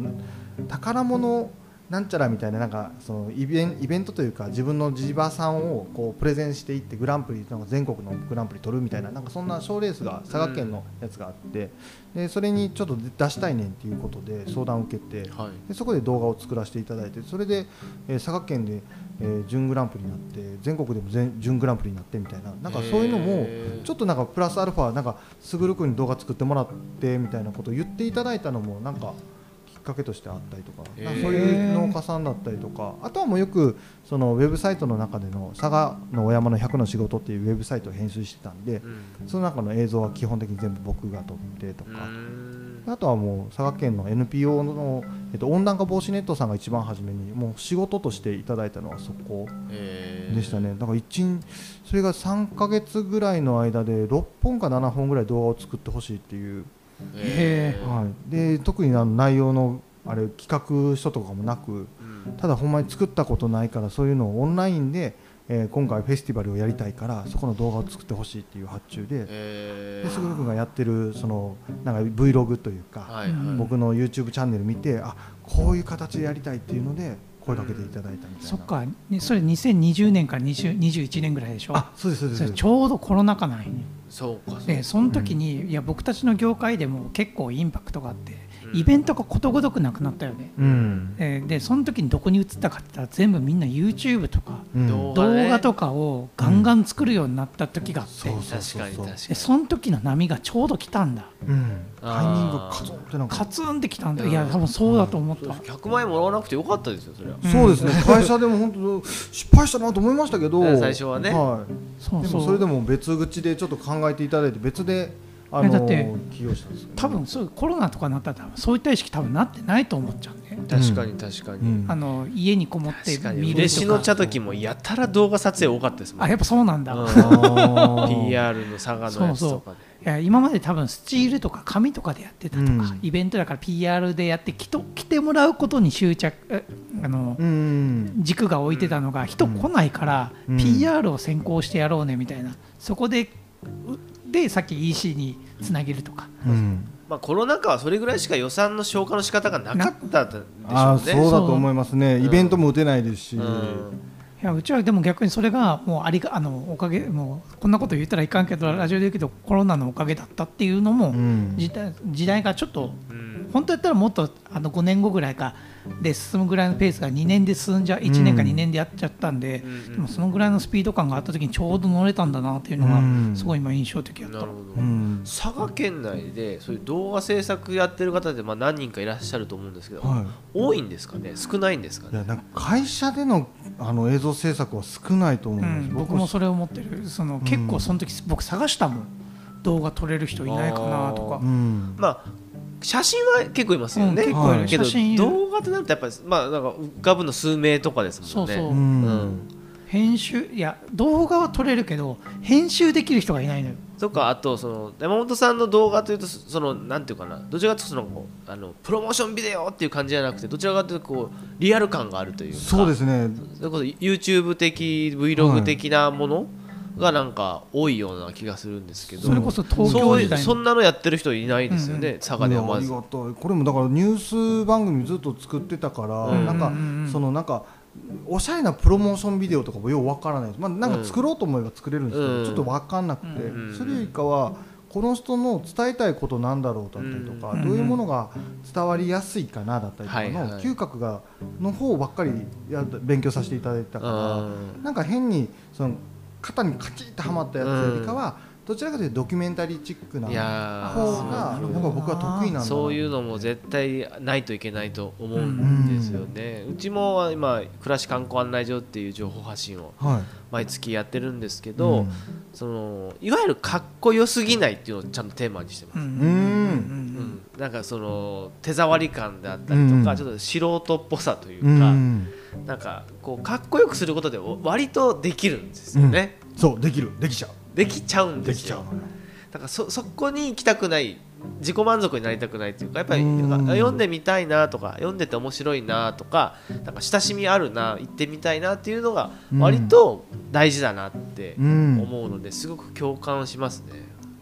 D: 宝物なんちゃらみたいななんかそのイベンイベントというか自分の地場産をこうプレゼンしていってグランプリなんか全国のグランプリ取るみたいななんかそんな賞レースが佐賀県のやつがあってでそれにちょっと出したいねんっていうことで相談を受けて
B: ーはい。
D: でそこで動画を作らせていただいてそれで、えー佐賀県で、えー準グランプリになって全国でも全準グランプリになってみたいな。なんかそういうのもちょっとなんかプラスアルファなんかすぐるくんに動画作ってもらってみたいなことを言っていただいたのもなんかきっかけとしてあったりとか。なんかそういう農家さんだったりとか。あとはもうよくそのウェブサイトの中での佐賀のお山の100の仕事っていうウェブサイトを編集してたんで
B: うん。
D: その中の映像は基本的に全部僕が撮ってと
B: う
D: か。
B: ん
D: あとはもう佐賀県の NPO の、えっと、温暖化防止ネットさんが一番初めにもう仕事としていただいたのはそこでしたね。だから一日それが3ヶ月ぐらいの間で6本か7本ぐらい動画を作ってほしいっていう、
B: へー。
D: はい、で特にあの内容のあれ企画書とかもなく
B: うん。
D: ただほんまに作ったことないからそういうのをオンラインで、えー今回フェスティバルをやりたいからそこの動画を作ってほしいっていう発注で
B: へ
D: で、すぐるくんがやってるそのなんか Vlog というか、
B: はいはい。
D: 僕の YouTube チャンネル見てあこういう形でやりたいっていうので声かけていただいたみたいな、
C: そっか、ね、それ2020年から20 21年ぐらいでしょ？
D: あそうですそうです。
C: ちょうどコロナ禍なんよ
B: そうかそう
C: でその時に、いや僕たちの業界でも結構インパクトがあって、
B: うん
C: イベントがことごとくなくなったよね、
D: うん。
C: えーでその時にどこに移ったかって言ったら全部みんな YouTube とか
D: うん。
B: 動画ね
C: 動画とかをガンガン作るようになった時があって、
D: そうそうそうそう。
B: 確かに確かに。
C: でその時の波がちょうど来たんだ。
D: うん。タイミング
B: あー。
D: カツンってなんか
C: カツンって来たんだ、
B: うん。
C: いや多分そうだと思った、
B: 100万円もらわなくてよかったですよそれは。
C: うん。
D: そうですね。会社でも本当失敗したなと思いましたけど。
B: ね最初はね。
D: はい、
C: そうそう。
D: でもそれでも別口でちょっと考えていただいて別であの
C: えだって
D: 起用したんですよ。ね
C: 多分そうコロナとかなったらそういった意識多分なってないと思っちゃうね、
B: 確かに確かに、
D: うん。
C: あの家にこもって見る
B: 嬉しの茶時もやたら動画撮影多かったですもん。
C: あやっぱそうなんだ、
B: うん。PR の佐賀のやつとかで。
C: や今まで多分スチールとか紙とかでやってたとか、
D: うん。
C: イベントだから PR でやって来と来てもらうことに執着えあの、
D: うん。
C: 軸が置いてたのが人来ないから、
D: うん。
C: PR を先行してやろうねみたいな。そこでうでさっき EC につなげるとか。
D: うん。
B: まあ、コロナ禍はそれぐらいしか予算の消化の仕方がなかったでしょうね。
D: あーそうだと思いますね。
B: う。ん
D: イベントも打てないですし、
B: うん。
C: いやうちはでも逆にそれがもうありがあのおかげもうこんなこと言ったらいかんけどラジオで言うけどコロナのおかげだったっていうのも、
D: うん。
C: 時代時代がちょっと
B: うん。
C: 本当やったらもっとあの5年後ぐらいかで進むぐらいのペースが2年で進んじゃ1年か2年でやっちゃったんで、
B: うん
C: でもそのぐらいのスピード感があった時にちょうど乗れたんだなっていうのが
D: うん。
C: すごい今印象的だった。
B: 佐賀県内でそういう動画制作やってる方でまあ何人かいらっしゃると思うんですけど、
D: はい。
B: 多いんですかね？少ないんですかね？
D: いやなんか会社でのあの映像制作は少ないと思います、
C: うん、僕もそれを思ってる。その結構その時僕探したもん。動画撮れる人いないかなとか。
D: うん。
B: まあ写真は結構いますよね、
C: うん結構いる。
B: けど
C: 写真いる。
B: 動画となるとやっぱりまあなんか浮かぶの数名とかですもんね。
C: そうそう。
D: うん。
B: うん。
C: 編集いや動画は撮れるけど編集できる人がいないのよ。
B: とかあとその山本さんの動画というとそのなんていうかな。どちらかというとそのこうあのプロモーションビデオっていう感じじゃなくてどちらかというとこうリアル感があるというか。
D: そうですね。
B: それこそ YouTube 的 Vlog 的なものがなんか多いような気がするんですけど、
C: それこそ東
B: そういう
C: 京時代の。
B: そんなのやってる人いないですよね、
C: うん
B: 佐賀ではまず。
D: いやありがたいこれもだからニュース番組ずっと作ってたから、
B: うん。
D: なんか、
C: うんうんうん。
D: そのなんかおしゃれなプロモーションビデオとかもようわからない。です、まあ、なんか作ろうと思えば作れるんですけど、
B: うん。
D: ちょっとわかんなくて、
C: うん
D: それよりかはこの人の伝えたいことなんだろうだったりとか、
C: うん。
D: どういうものが伝わりやすいかなだったりとかの、
B: はいはい。
D: 嗅覚がの方ばっかりや勉強させていただいたから、
B: うん。
D: なんか変にその肩にカチッとはまったやつよりかは、どちらかというとドキュメンタリーチックな方
B: ー
D: がやっぱ僕は得意なんだな
B: そういうのも絶対ないといけないと思うんですよね、うちも今暮らし観光案内所っていう情報発信を
D: はい。
B: 毎月やってるんですけど、
D: うん。
B: そのいわゆるかっこよすぎないっていうのをちゃんとテーマにしてます、
C: うん。
B: うん。なんかその手触り感であったりとか、
D: うん。
B: ちょっと素人っぽさという
D: う
B: か、
D: ん
B: なんかこうかっこよくすることで割とできるんですよね、
D: そうできる。できちゃう。
B: できちゃうんで
D: すきちゃうのよ。
B: だからそそこに行きたくない自己満足になりたくないっていうかやっぱり読んでみたいなとか読んでて面白いなとかなんか親しみあるな行ってみたいなっていうのが
D: うん。
B: 割と大事だなって
D: うん。
B: 思うのですごく共感しますね。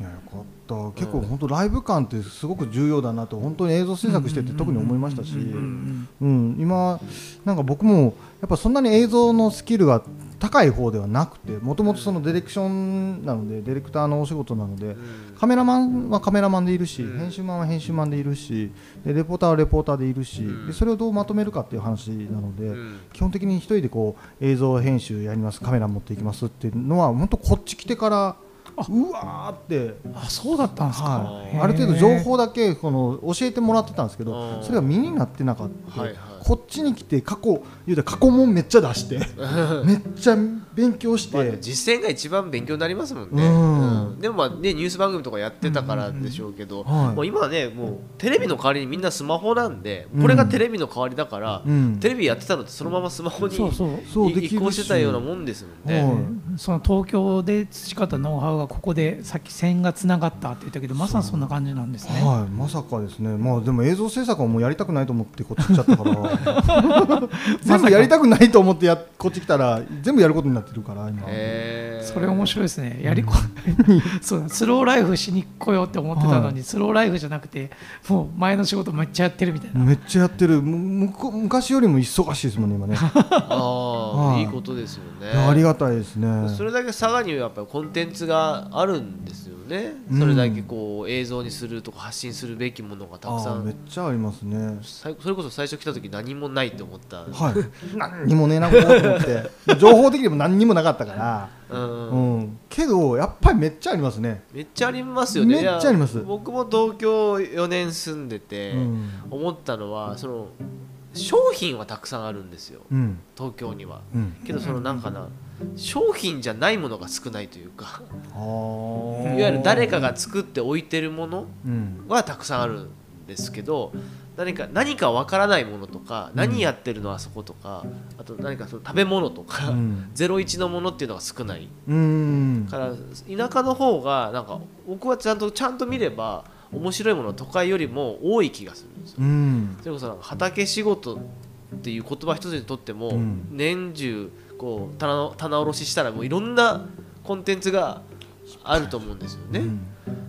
D: いやよかった。結構本当ライブ感ってすごく重要だなと本当に映像制作してて特に思いましたし、うん、今なんか僕もやっぱそんなに映像のスキルが高い方ではなくてもともとそのディレクションなのでディレクターのお仕事なので
B: うん。
D: カメラマンはカメラマンでいるし
B: うん。
D: 編集マンは編集マンでいるしでレポーターはレポーターでいるし
B: うん。
D: でそれをどうまとめるかっていう話なので
B: うん。
D: 基本的に一人でこう映像編集やりますカメラ持っていきますっていうのは本当こっち来てからうわーって。
C: あそうだったんですか、
D: はい、ある程度情報だけこの教えてもらってたんですけど
B: うん。
D: それが身になってなかった、
B: はいはい
D: こっちに来て過去言うたら過去問めっちゃ出して めっちゃ勉強し
B: まあ
D: て、
B: 実践が一番勉強になりますもんね、
D: うん。
B: うん。でもまあねニュース番組とかやってたからでしょうけど、
D: はい。
B: もう今はねもうテレビの代わりにみんなスマホなんで
D: うん。
B: これがテレビの代わりだから、
D: うん。
B: テレビやってたのってそのままスマホに
C: そうそう。
B: い
D: そうできるし。
B: 移行してたようなもんですもんね。
D: はい。
C: その東京で培ったノウハウがここでさっき線がつながったって言ったけどまさにそんな感じなんですね。
D: はい、まさかですね、まあ、でも映像制作はもうやりたくないと思ってこっち来ちゃったから 全部やりたくないと思ってやっこっち来たら全部やることになってるから今、
C: それ面白いですね。やりこ、そうだスローライフしに来ようって思ってたのに、
D: は
C: スローライフじゃなくてもう前の仕事めっちゃやってるみたいな。
D: めっちゃやってるむむこ昔よりも忙しいですもんね今ね
B: ああ、
D: はい
B: いいことですよね。
D: ありがたいですね
B: それだけ佐賀にはやっぱりコンテンツがあるんですよね。
D: うん
B: それだけこう映像にするとか発信するべきものがたくさ
D: あーめっ
B: ん。
D: ちゃありますね
B: さいそれこそ最初来た時何もないと思った。
D: はい 何にもねえなこうと思って。情報的にも何にもなかったから、
B: うん。
D: うん、けどやっぱりめっちゃありますね、
B: めっちゃありますよね。
D: めっちゃあります。
B: 僕も東京4年住んでて
D: うん。
B: 思ったのはその商品はたくさんあるんですよ。
D: うん。
B: 東京には。
D: うん。
B: けどそのなんかな商品じゃないものが少ないというか。いわゆる誰かが作って置いてるもの
D: うん。
B: はたくさんあるんですけど何か何かわからないものとか
D: うん。
B: 何やってるのあそことかあと何かその食べ物とか、
D: うん。
B: ゼロ一のものっていうのが少ない。
D: うん。
B: から田舎の方がなんか僕はちゃんとちゃんと見れば面白いものは都会よりも多い気がするんですよ。
D: うん。
B: それこそなんか畑仕事っていう言葉一つにとっても、
D: うん。
B: 年中こう棚の棚卸ししたらもういろんなコンテンツがあると思うんですよね、
D: うん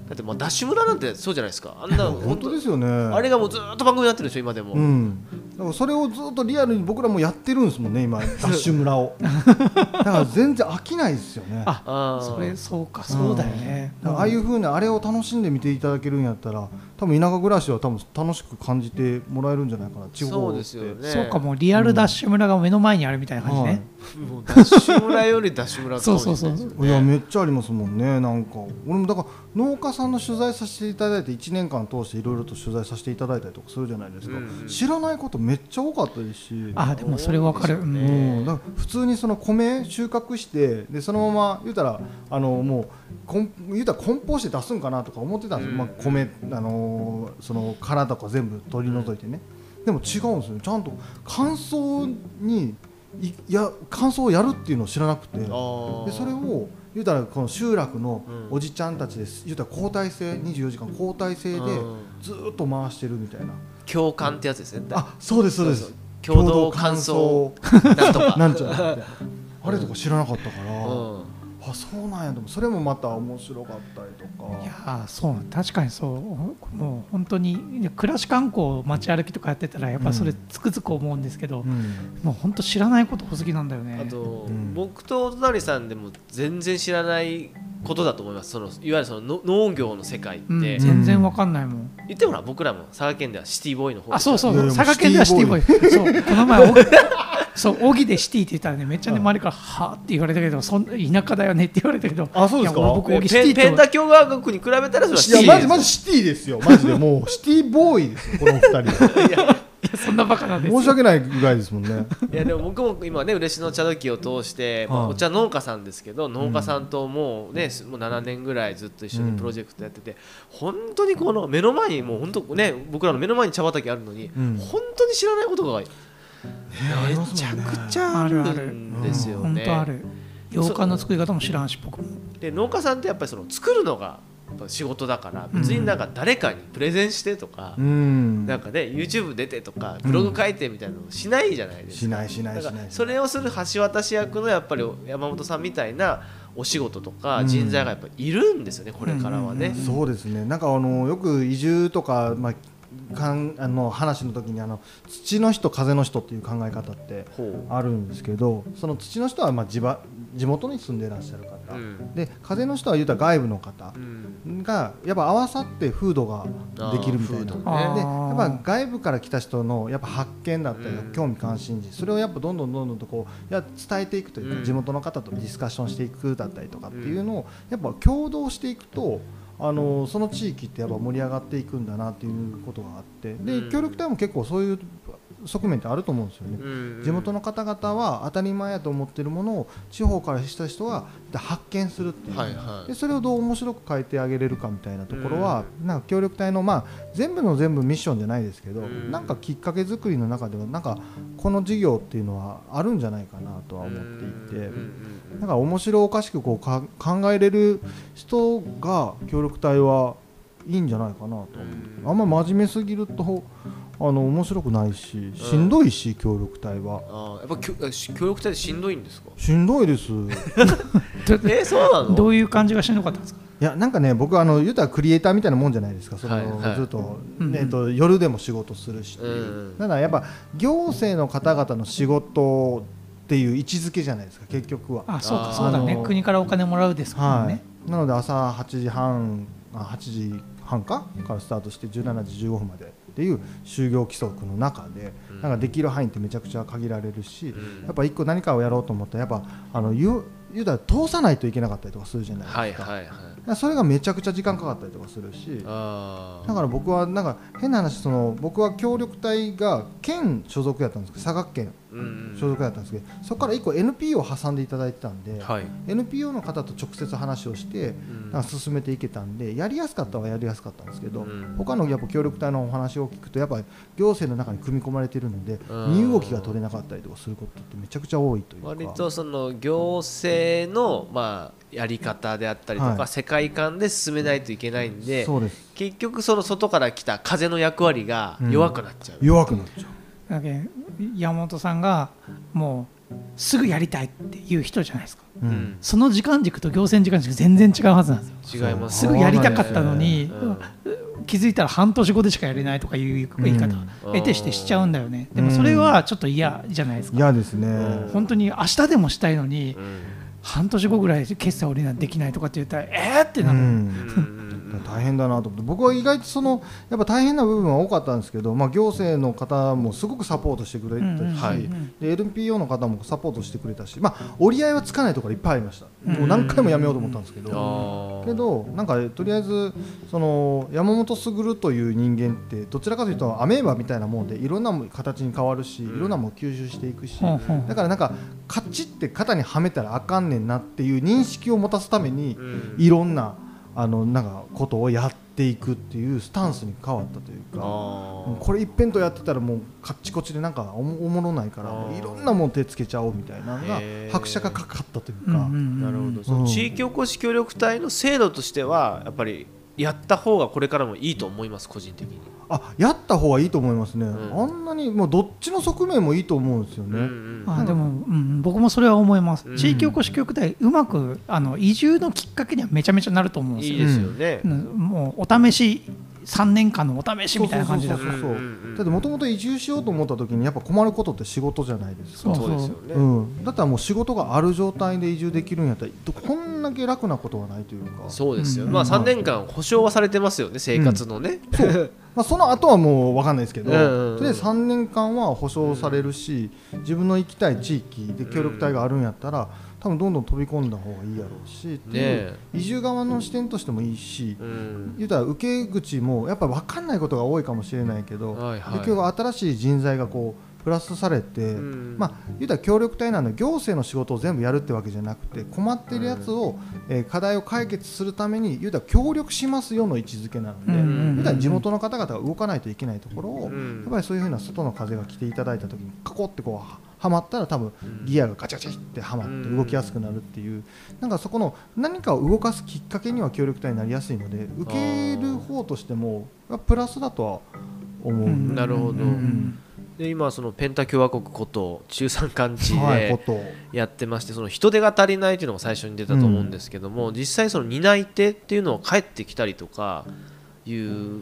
B: だってまあダッシュ村なんてそうじゃないですか。あんな
D: 本当ですよね。
B: あれがもうずっと番組になってるでしょ今でも、
D: うん、だからそれをずっとリアルに僕らもやってるんですもんね今 ダッシュ村を。だから全然飽きないですよね。
C: あそれそうかそうだよね。
D: だからああいうふうなあれを楽しんで見ていただけるんやったら多分田舎暮らしは多分楽しく感じてもらえるんじゃないかな。地方
B: そうですよね。
C: そうかもうリアルダッシュ村が目の前にあるみたいな感じね。
B: もうダッシュ村よりダッシュ村かもしれないですよね。
C: そうそう。
D: いやめっちゃありますもんねなんか。俺もだから農家さんの取材させていただいて1年間通していろいろと取材させていただいたりとかするじゃないですか、
B: うんうん
D: 知らないことめっちゃ多かったですし。
C: あでもそれわかる。
B: ね。
D: うん、だから普通にその米収穫してでそのまま言うたらあのもうこん言うたら梱包して出すんかなとか思ってたんですよ、
B: うん。
D: まあ、米、あのーその殻とか全部取り除いてね、でも違うんですよ。ちゃんと乾燥にいいや乾燥をやるっていうのを知らなくて。でそれを言うたらこの集落の
B: うん
D: おじちゃんたちです。言うたら交代制24時間交代制で
B: うん。
D: ずーっと回してるみたいな。
B: 共感ってやつですね。
D: あそうですそうです。
B: 共同感想。なんとか。
D: なんちゃらあれとか知らなかったから、
B: うん
D: あそうなんや。でもそれもまた面白かったりとか。
C: いやーそう確かにそう。もう本当にいや暮らし観光街歩きとかやってたらやっぱそれつくづく思うんですけど、
D: うん。
C: もう本当知らないこと多すぎなんだよね。
B: あと、
D: うん。
B: 僕とお隣さんでも全然知らないことだと思います。そのいわゆるそのの農業の世界って、
C: うん。
B: 言
C: 全然わかんないもん。
B: ってもら僕らも佐賀県ではシティボーイの方
C: あそうそう
D: いやいや
C: 佐賀県ではシティボーイ。そう。この前お そう荻でシティって言ったらねめっちゃね周りから「はあ」って言われたけどそん田舎だよねって言われたけど
D: あそうですか？
C: 僕
B: ペ
C: 荻シティ
B: ペンタ共和国に比べたらそれはシ
D: いや
B: ティ
D: マジマジシティですよ。マジでもうシティボーイですよこの二人
C: いや そんなバカなんですよ。
D: 申し訳ないぐらいですもんね。
B: いやでも僕も今ね嬉野茶時を通して、まあ
D: はい
B: お茶農家さんですけど農家さんともうね、すもう7年ぐらいずっと一緒にプロジェクトやってて、本当にこの目の前にもう本当ね僕らの目の前に茶畑あるのに、
D: うん。
B: 本当に知らないことがめ
D: あります
B: ちゃくちゃあるんですよ
C: 本
B: ね。
C: 当ある。洋館の作り方も知らんし僕も。
B: で農家さんってやっぱりその作るのが仕事だから別になんか誰かにプレゼンしてとか、
D: うん。
B: なんかね YouTube 出てとかブログ書いてみたいなのしないじゃないですか。
D: しないしない
B: それをする橋渡し役のやっぱり山本さんみたいなお仕事とか
D: うん。
B: 人材がやっぱいるんですよね、これからはね。
D: そうですね。なんかあのよく移住とか、まあ、かんあの話の時にあの土の人風の人っていう考え方ってあるんですけどその土の人はまあ地場地元に住んでいらっしゃる方、
B: うん。
D: で風の人は言うたら外部の方
B: うん。
D: がやっぱ合わさって風土ができるみたいな。
B: ね。
D: で
C: あ
D: や
C: ー
D: っぱ外部から来た人のやっぱ発見だったり
B: うん。
D: 興味関心事それをやっぱどんどんどんどんとこういや伝えていくというか、
B: うん。
D: 地元の方とディスカッションしていくだったりとかっていうのをやっぱ共同していくとあのその地域ってやっぱ盛り上がっていくんだなっていうことがあって。で
B: うん。
D: 協力隊も結構そういう側面ってあると思うんですよね。
B: うん
D: 地元の方々は当たり前やと思ってるものを地方からした人は発見するっていう、
B: はいはい。
D: でそれをどう面白く変えてあげれるかみたいなところは、なんか協力隊の、まあ、全部の全部ミッションじゃないですけど、
B: うん
D: なんかきっかけ作りの中ではなんかこの事業っていうのはあるんじゃないかなとは思っていて。
B: うんうん
D: なんか面白おかしくこうか考えれる人が協力隊はいいんじゃないかなと思って、
B: うん。
D: あんま真面目すぎるとあの面白くないししんどいし、協力隊は。
B: あーやっぱきょし協力隊でしんどいんですか？
D: しんどいです。
B: えそうなの？
C: どういう感じがしんどかったんですか？
D: いやなんかね僕あの言うたらクリエイターみたいなもんじゃないですか。その、
B: はいはい。
D: ずっと,、
C: うん。
D: えっと夜でも仕事するし。う、
B: うん
D: ただやっぱ行政の方々の仕事っていう位置づけじゃないですか結局は。
C: あそうかそうだね。国からお金もらうですもん
D: は
C: ね
D: い、なので朝8時半あ8時半か？からスタートして17時15分までっていう就業規則の中で、
B: うん。
D: なんかできる範囲ってめちゃくちゃ限られるし、
B: うん。
D: やっぱ一個何かをやろうと思ったらやっぱあの言うたら通さないといけなかったりとかするじゃないですか,、
B: はいはいはい。
D: それがめちゃくちゃ時間かかったりとかするしだから僕はなんか変な話その僕は協力隊が県所属やったんですけど佐賀県所属やったんですけどそこから一個 NPO を挟んでいただいてたんで、
B: はい。
D: NPO の方と直接話をして
B: うん。
D: なんか進めていけたんでやりやすかったはやりやすかったんですけど、
B: うん。
D: 他のやっぱ協力隊のお話を聞くとやっぱり行政の中に組み込まれているので
B: うん。
D: 身動きが取れなかったりとかすることってめちゃくちゃ多いというか。
B: 割とその行政のまあやり方であったりとか、
D: はい。
B: 世界観で進めないといけないんで
D: そうです。
B: 結局その外から来た風の役割が弱くなっちゃう、
D: 弱くなっちゃう
C: だけど山本さんがもうすぐやりたいっていう人じゃないですか。
D: う
B: うん。ん
C: その時間軸と行政時間軸全然違うはずなんですよ。
B: 違います
C: すぐやりたかったのに、
B: うん
C: 気づいたら半年後でしかやれないとかいう言い方、
D: うん。
C: 得てしてしちゃうんだよね。でもそれはちょっと嫌じゃないですか、
D: 嫌ですね、
B: うん
C: 本当に明日でもしたいのに、
B: うん。
C: 半年後ぐらい決済俺にはできないとかって言ったらえーってなる、
D: うん大変だなと思って僕は意外とそのやっぱ大変な部分は多かったんですけど、まあ、行政の方もすごくサポートしてくれたし、
C: うんうんうん
B: はい。
D: で NPO の方もサポートしてくれたし、まあ、折り合いはつかないところいっぱいありました、
C: うん
D: もう何回もやめようと思ったんですけど、けどなんかとりあえずその山本卓という人間ってどちらかというとアメーバみたいなもんでいろんな形に変わるし、
B: うん。
D: いろんなもん吸収していくし、だからなんかカチって肩にはめたらあかんねんなっていう認識を持たすために、
B: うん。
D: いろんなあのなんかことをやっていくっていうスタンスに変わったというか。これ一辺とやってたらもうカッチコチでなんかおもおもろないからいろんなもん手つけちゃおうみたいなのが拍車がかかったというか、
B: なるほど。その地域おこし協力隊の制度としてはやっぱりやった方がこれからもいいと思います個人的に、
D: あやった方がいいと思いますね、
B: ん。
D: あんなにもうどっちの側面もいいと思うんですよね、
B: うんうん
C: あでも、うん、僕もそれは思います、
B: うん。
C: 地域おこし協力隊うまくあの移住のきっかけにはめちゃめちゃなると思うんですよ。
B: いいですよね、
C: うん。もうお試し3年間のお試しみたいな感じだから
D: だってもともと移住しようと思った時にやっぱ困ることって仕事じゃないですか。
C: そう
B: そうですよね、
D: うん、だったらもう仕事がある状態で移住できるんやったらこんだけ楽なことはないというか。
B: そうですよ、
C: うん。
B: まあ3年間保証はされてますよね生活のね、
D: まあ、その後はもう分かんないですけど、
B: うんうんうん。
D: とりあえず3年間は保証されるし、自分の行きたい地域で協力隊があるんやったら、多分どんどん飛び込んだ方がいいやろうし、
B: ね
D: 移住側の視点としてもいいし、
B: うん。
D: 言うたら受け口もやっぱ分かんないことが多いかもしれないけど、
B: はいはい。
D: 結局新しい人材がこうプラスされて、
B: うん。
D: まあ言うたら協力隊なんで行政の仕事を全部やるってわけじゃなくて困ってるやつを、えー課題を解決するために言うたら協力しますよの位置づけなので、
C: うん。うん
D: 言うたら地元の方々が動かないといけないところを、
B: うん。
D: やっぱりそういうふうな外の風が来ていただいた時にカコってこうははまったら多分
B: うん。
D: ギアがガチャガチャってはまって
B: うん。
D: 動きやすくなるっていうなんかそこの何かを動かすきっかけには協力隊になりやすいので受ける方としてもプラスだとは思う、
C: うん。
B: なるほど。
C: うん
B: で今そのペンタ共和国こと中山間地で
D: と
B: やってましてその人手が足りないというのが最初に出たと思うんですけども、実際その担い手っていうのは帰ってきたりとかいう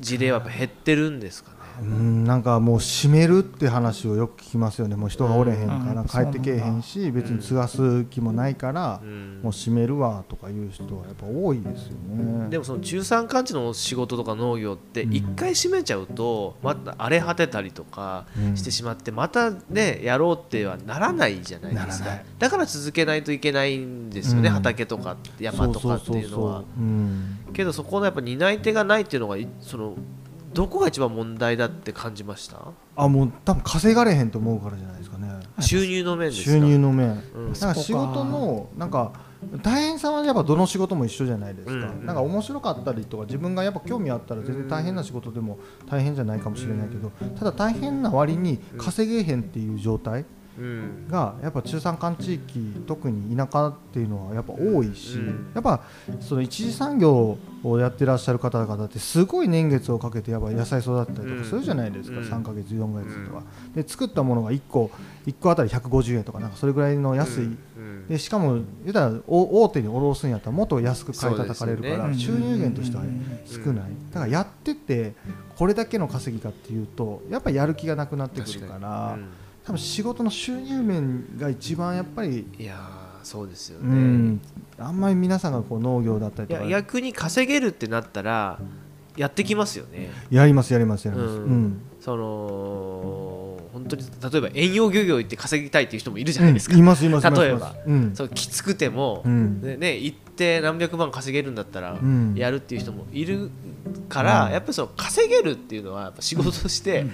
B: 事例はやっぱ減ってるんですかね？
D: うんなんかもう閉めるって話をよく聞きますよね。もう人がおれへんから
C: うん。
D: 帰ってけえへんし別に継がす気もないから
B: うん。
D: もう閉めるわとかいう人はやっぱ多いですよね。
B: でもその中山間地の仕事とか農業って
D: うん。
B: 一回閉めちゃうとまた荒れ果てたりとか
D: うん。
B: してしまってまたねやろうってはならないじゃないですか。だから続けないといけないんですよね、
D: うん。
B: 畑とか山とかっていうのは。けどそこのやっぱ担い手がないっていうのがいそのどこが一番問題だって感じました？
D: あもう多分稼がれへんと思うからじゃないですかね。
B: 収入の面ですか？
D: 収入の面。
B: うん。
D: なんか仕事のなんか大変さはやっぱどの仕事も一緒じゃないですか、
B: うん。
D: なんか面白かったりとか自分がやっぱ興味あったら全然大変な仕事でも大変じゃないかもしれないけどただ大変な割に稼げへんっていう状態。
B: うん
D: がやっぱ中山間地域特に田舎っていうのはやっぱ多いし、
B: うん。
D: やっぱその一次産業をやってらっしゃる方々ってすごい年月をかけてやっぱ野菜育てたりと
B: うん
D: かするじゃないですか、
B: うん。
D: 3ヶ月4ヶ月とか、で作ったものが1個1個あたり150円とかなんかそれぐらいの安い、
B: うん。
D: でしかも言うたらお大手に卸すんやったらもっと安く買い叩かれるから、収入源としては
C: うん。
D: 少ない、だからやっててこれだけの稼ぎかっていうとやっぱやる気がなくなってくるから
B: うん
D: 多分仕事の収入面が一番やっぱり、
B: いやーそうですよ
D: う
B: ね、
D: ん、あんまり皆さんがこう農業だったりとか。
B: 逆に稼げるってなったらやってきますよね。
D: やりますやりますやります、
B: う
D: うん。ん
B: その本当に例えば遠洋漁業行って稼ぎたいっていう人もいるじゃないですか、
D: うん。いますいます
B: 例えば。
D: うん。
B: そうきつくても、ね、行って何百万稼げるんだったら
D: ん。
B: やるっていう人もいるから、
D: うん。
B: やっぱりその稼げるっていうのはやっぱ仕事として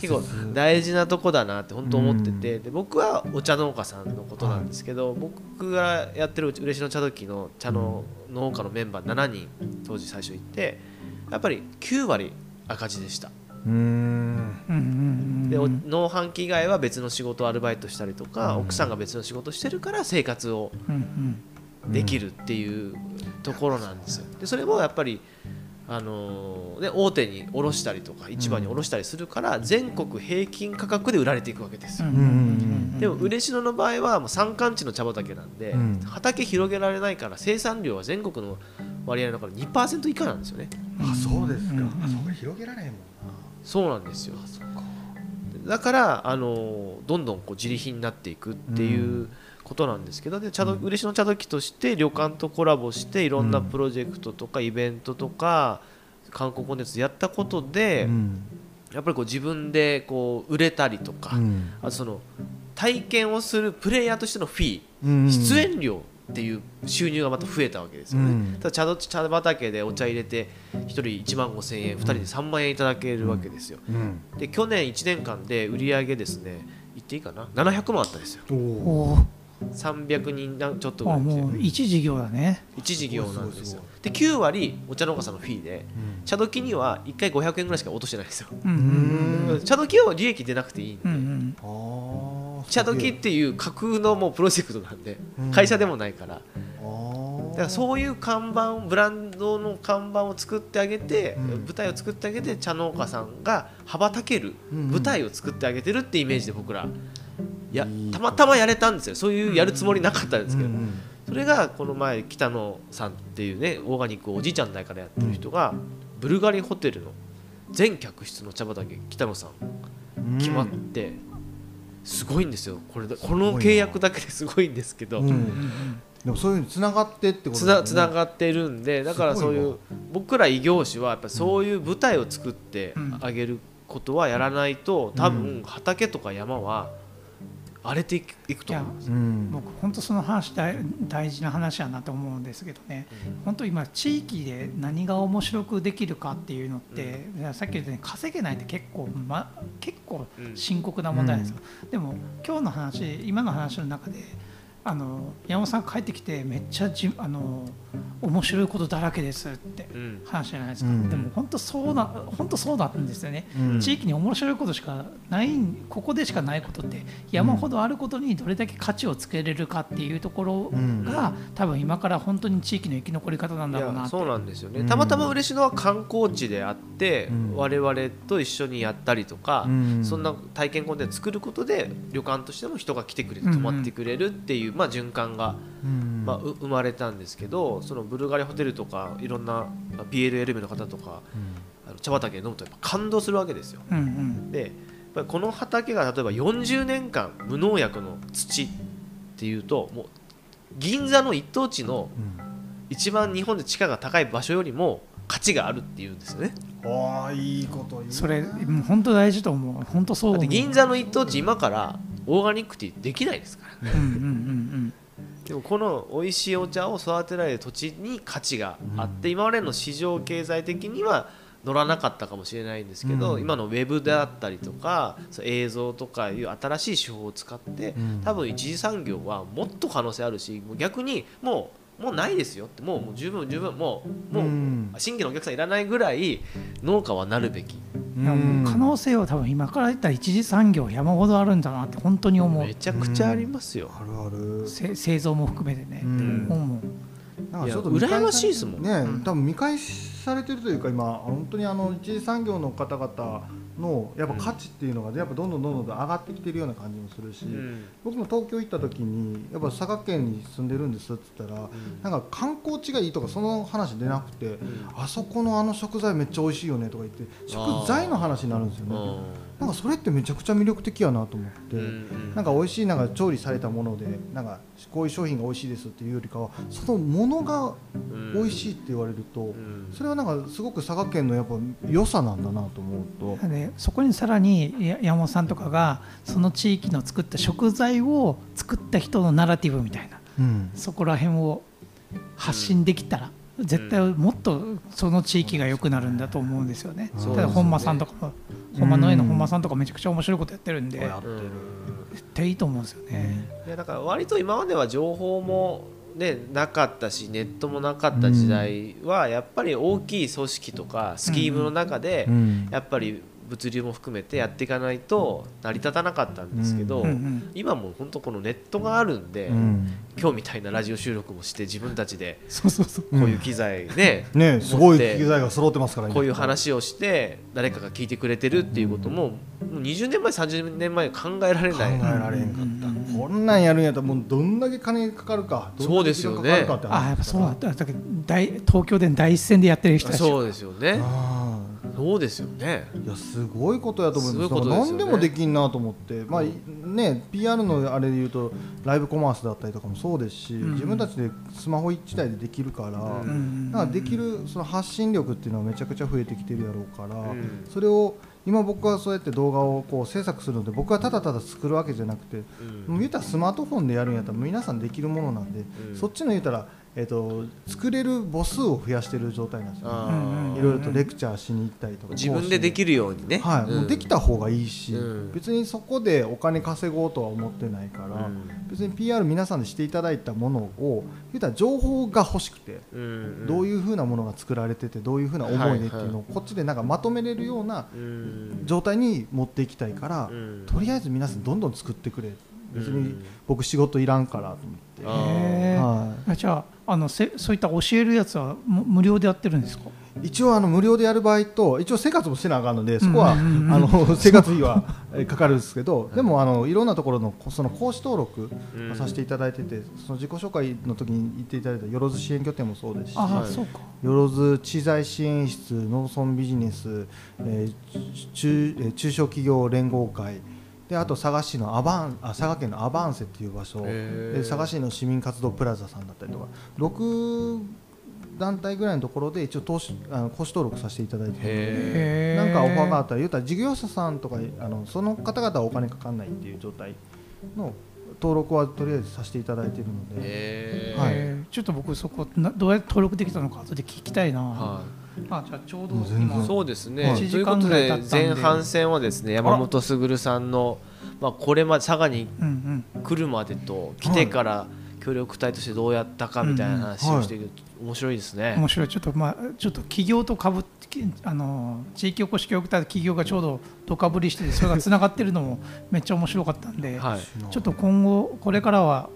B: 結構
D: 大
B: 事なとこだなって本当思ってて、で僕はお茶農家さんのことなんですけど、僕がやってる嬉野茶時の茶の農家のメンバー7人当時最初行ってやっぱり9割赤字でした。
D: うーん。
C: うんうん
B: で農飯期以外は別の仕事をアルバイトしたりとか、
D: うん。
B: 奥さんが別の仕事してるから生活を
C: うん
B: できるっていうところなんですよ。でそれもやっぱりあのーね、大手に卸したりとか市場に卸したりするから全国平均価格で売られていくわけですよ。
C: うん。うん。うん
B: でも嬉野の場合はもう山間地の茶畑なんで、
D: うん。
B: 畑広げられないから生産量は全国の割合の中で2%以下なんですよね。
D: あそうですか、
C: うん。
D: あそこ広げられへんもんな。
B: そうなんですよ。
D: そっか。
B: だからあのどんどんこう自利品になっていくっていうことなんですけどで茶ど嬉野茶時として旅館とコラボしていろんなプロジェクトとかイベントとか観光コンテンツやったことで、
D: うん。
B: やっぱりこう自分でこう売れたりとか、
D: うん。
B: あとその体験をするプレイヤーとしてのフィー、
D: うん。
B: 出演料っていう収入がまた増えたわけですよね。
D: うん。
B: ただ茶ど茶畑でお茶入れて1人1万5千円2人で3万円いただけるわけですよ。
D: うん。
B: で去年1年間で売り上げですね言っていいかな？700万あったんですよ300人なちょっとぐら
C: あ
B: いですよ
C: もう一事業だね。
B: 一事業なんです
D: す
B: よで9割お茶農家さんのフィーで
D: うん。
B: 茶時には1回500円ぐらいしか落としてないんですよ。
C: うんうん
D: うん。
B: 茶時は利益出なくていいんで、
C: うんうん
B: 茶時っていう架空のもうプロジェクトなんで、会社でもないから。だからそういう看板ブランドの看板を作ってあげて、
D: うん。
B: 舞台を作ってあげて茶農家さんが羽ばたける
D: うん。
B: 舞台を作ってあげてるってイメージで僕らやたまたまやれたんですよ。そういうやるつもりなかったんですけど、
D: うん
B: それがこの前北野さんっていうねオーガニックをおじいちゃん代からやってる人が、ブルガリホテルの全客室の茶畑北野さん決まって、すごいんですよ。これでこの契約だけで すごいんですけど、
D: うんでもそういうふうにつながってってこと
B: つ
D: だよね。
B: なつながってるんでだからそういう僕ら異業種はやっぱりそういう舞台を作ってあげることはやらないと多分畑とか山は荒れていくと思います。
D: うん。
C: 僕本当その話大大事な話やなと思うんですけどね。本当今地域で何が面白くできるかっていうのって、いやさっき言ったように稼げないって結構、ま、結構深刻な問題ですよ、でも今日の話今の話の中であの山本さん帰ってきてめっちゃじあの面白いことだらけですって
B: うん。
C: 話じゃないですか、
D: うん。
C: でも本当そうな本当そうなんですよね、
D: うん。
C: 地域に面白いことしかないここでしかないことって山ほどあることにどれだけ価値をつけれるかっていうところが、多分今から本当に地域の生き残り方なん
B: い
C: だろうな
B: そうなんですよね、
D: うん。
B: たまたま嬉野は観光地であって、
D: うん。
B: 我々と一緒にやったりとか、
D: うん。
B: そんな体験コンテンツ作ることで旅館としても人が来てくれて
C: うん
B: 泊まってくれるっていう、まあ、循環が、
D: うん。
B: まあ、う生まれたんですけどそのブルガリホテルとかいろんなまあ PLL の方とかあの茶畑で飲むとやっぱ感動するわけですよ。
C: うんうん。
B: でこの畑が例えば40年間無農薬の土っていうともう銀座の一等地の
D: うん。
B: 一番日本で地価が高い場所よりも価値があるっていうんですよね。
D: ああいいこと言う
C: それ本当大事と思う。本当そう
B: 銀座の一等地今からオーガニックティーできないですから。
C: うんうんうん。
B: でもこの美味しいお茶を育てられる土地に価値があって、今までの市場経済的には乗らなかったかもしれないんですけど、
D: うん。
B: 今のウェブであったりとか映像とかいう新しい手法を使って、
D: うん。
B: 多分一次産業はもっと可能性あるしもう逆にもうもうないですよってもうもう十分十分もうもう、
D: うん。
B: 新規のお客さんいらないぐらい農家はなるべき。
C: 可能性は多分今から言ったら一次産業山ほどあるんだなって本当に思う。
B: めちゃくちゃありますよ。
D: あるある。
C: せ製造も含めてね、
D: うん。
C: 思う
D: なんかちょっと
B: 羨ましいですもん。
D: ね、
C: うん。
D: 多分見返されてるというか今本当にあの一次産業の方々のやっぱ価値っていうのがやっぱどんどんどんどん上がってきてるような感じもするし、
B: うん。
D: 僕も東京行った時にやっぱ佐賀県に住んでるんですって言ったら、なんか観光地がいいとかその話出なくて、あそこのあの食材めっちゃ美味しいよねとか言って食材の話になるんですよねなんかそれってめちゃくちゃ魅力的やなと思って、
B: うん
D: なんか美味しいなんか調理されたものでなんかこういう商品が美味しいですっていうよりかはそのものが美味しいって言われると、
B: ん。
D: それはなんかすごく佐賀県のやっぱ良さなんだなと思うと。
C: でそこにさらにや山本さんとかがその地域の作った食材を作った人のナラティブみたいな。
D: うん。
C: そこら辺を発信できたら、絶対もっとその地域が良くなるんだと思うんですよね。
D: そうですね。
C: ただ本間さんとかも本間の絵の本間さんとかめちゃくちゃ面白いことやってるんで、
B: うん。
C: 絶対いいと思うんですよね。
B: いやだから割と今までは情報も、ね、なかったしネットもなかった時代はやっぱり大きい組織とかスキームの中で
D: うん。
B: やっぱり物流も含めてやっていかないと成り立たなかったんですけど、
C: うん。うん。
B: 今もう本当このネットがあるんで、
D: うん
B: 今日みたいなラジオ収録もして自分たちで
C: そうそうそう。
B: こういう機材ね、
D: ねすごい機材が揃ってますから
B: こういう話をして誰かが聞いてくれてるっていうことももう20年前30年前考えられ
D: 考
B: ない。
D: えられへんかった、こんなんやるんやったらもうどんだけ金かかるかどんだけ時間かかるかって話。
C: あやっぱそうだった。だけど大東京で第一線でやってる人たち。
B: そうですよね。
D: あ
B: そうですよね。
D: ーいやすごいことやと思います。
B: すごい
D: 何でもできんなと思って、まあね PR のあれで言うとライブコマースだったりとかもそうですし、
C: ん。
D: 自分たちでスマホ一台でできるから、
C: ん。
D: なんかできるその発信力っていうのはめちゃくちゃ増えてきてるやろうから、
B: ん。
D: それを今僕はそうやって動画をこう制作するので僕はただただ作るわけじゃなくて、
B: うん。
D: 言ったらスマートフォンでやるんやったら皆さんできるものなんで、
B: うん。
D: そっちの言ったら、えっと作れる母数を増やしてる状態なんですよ、
B: あ
C: うん
B: ー
D: いろいろとレクチャーしに行ったりとか。
B: 自分ででき
D: る
B: るようにね。
D: はい、もうできた方がいいし、
B: うん。
D: 別にそこでお金稼ごうとは思ってないから、
B: うん。
D: 別に PR 皆さんでしていただいたものを言ったら情報が欲しくて、
B: うん
D: どういうふうなものが作られててどういうふうな思いでっていうのをこっちでなんかまとめれるような
B: うん。
D: 状態に持っていきたいから、
B: うん。
D: とりあえず皆さんどんどん作ってくれ別に
B: うん。
D: 僕仕事いらんからと思って、は
C: あじゃああのせそういった教えるやつはむ無料でやってるんですか？
D: い、一応あの無料でやる場合と一応生活もしてなあかんのでそこは、あの 生活費はえーかかるんですけどでもあのいろんなところのこその講師登録させていただいててその自己紹介の時に言っていただいたよろず支援拠点もそうですしよろず知財支援室農村ビジネス、えー中えー中小企業連合会であと佐賀市のアバンあ佐賀県のアバンセっていう場所。で佐賀市の市民活動プラザさんだったりとか。6団体ぐらいのところで一応投資あの講師登録させていただいてるので。
B: へ
C: へ
D: なんかオファーがあったら言うたら事業者さんとかあのその方々はお金かかんないっていう状態の登録はとりあえずさせていただいているので。
B: え
D: はい。
C: えーちょっと僕そこなどうやって登録できたのか後で聞きたいな、
B: は
C: あじゃあちょうど今
B: い、そうですね、
D: はい
B: と
C: 1時間
B: いうことで前半戦はですね山本卓さんの、まあ、これまで佐賀に来るまでと来てから協力隊としてどうやったかみたいな話をしている、面白いですね。
C: 面白い。ちょっとまあちょっと企業とかぶってあの地域おこし協力隊と企業がちょうどどかぶりしててそれがつながってるのもめっちゃ面白かったんで、
B: はい。
C: ちょっと今後これからは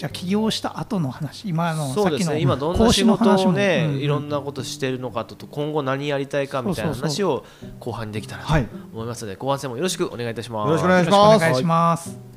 C: じゃあ起業した後の話今の
B: そうです
C: さっきの
B: ね今どんな
C: 講師の
B: 仕事
C: 話も
B: をね、いろんなことしてるのかとと今後何やりたいかみたいな話を後半にできたらと
D: はい。
B: 思いますので後半戦もよろしくお願いいたします。
D: よろしくお
C: 願いします。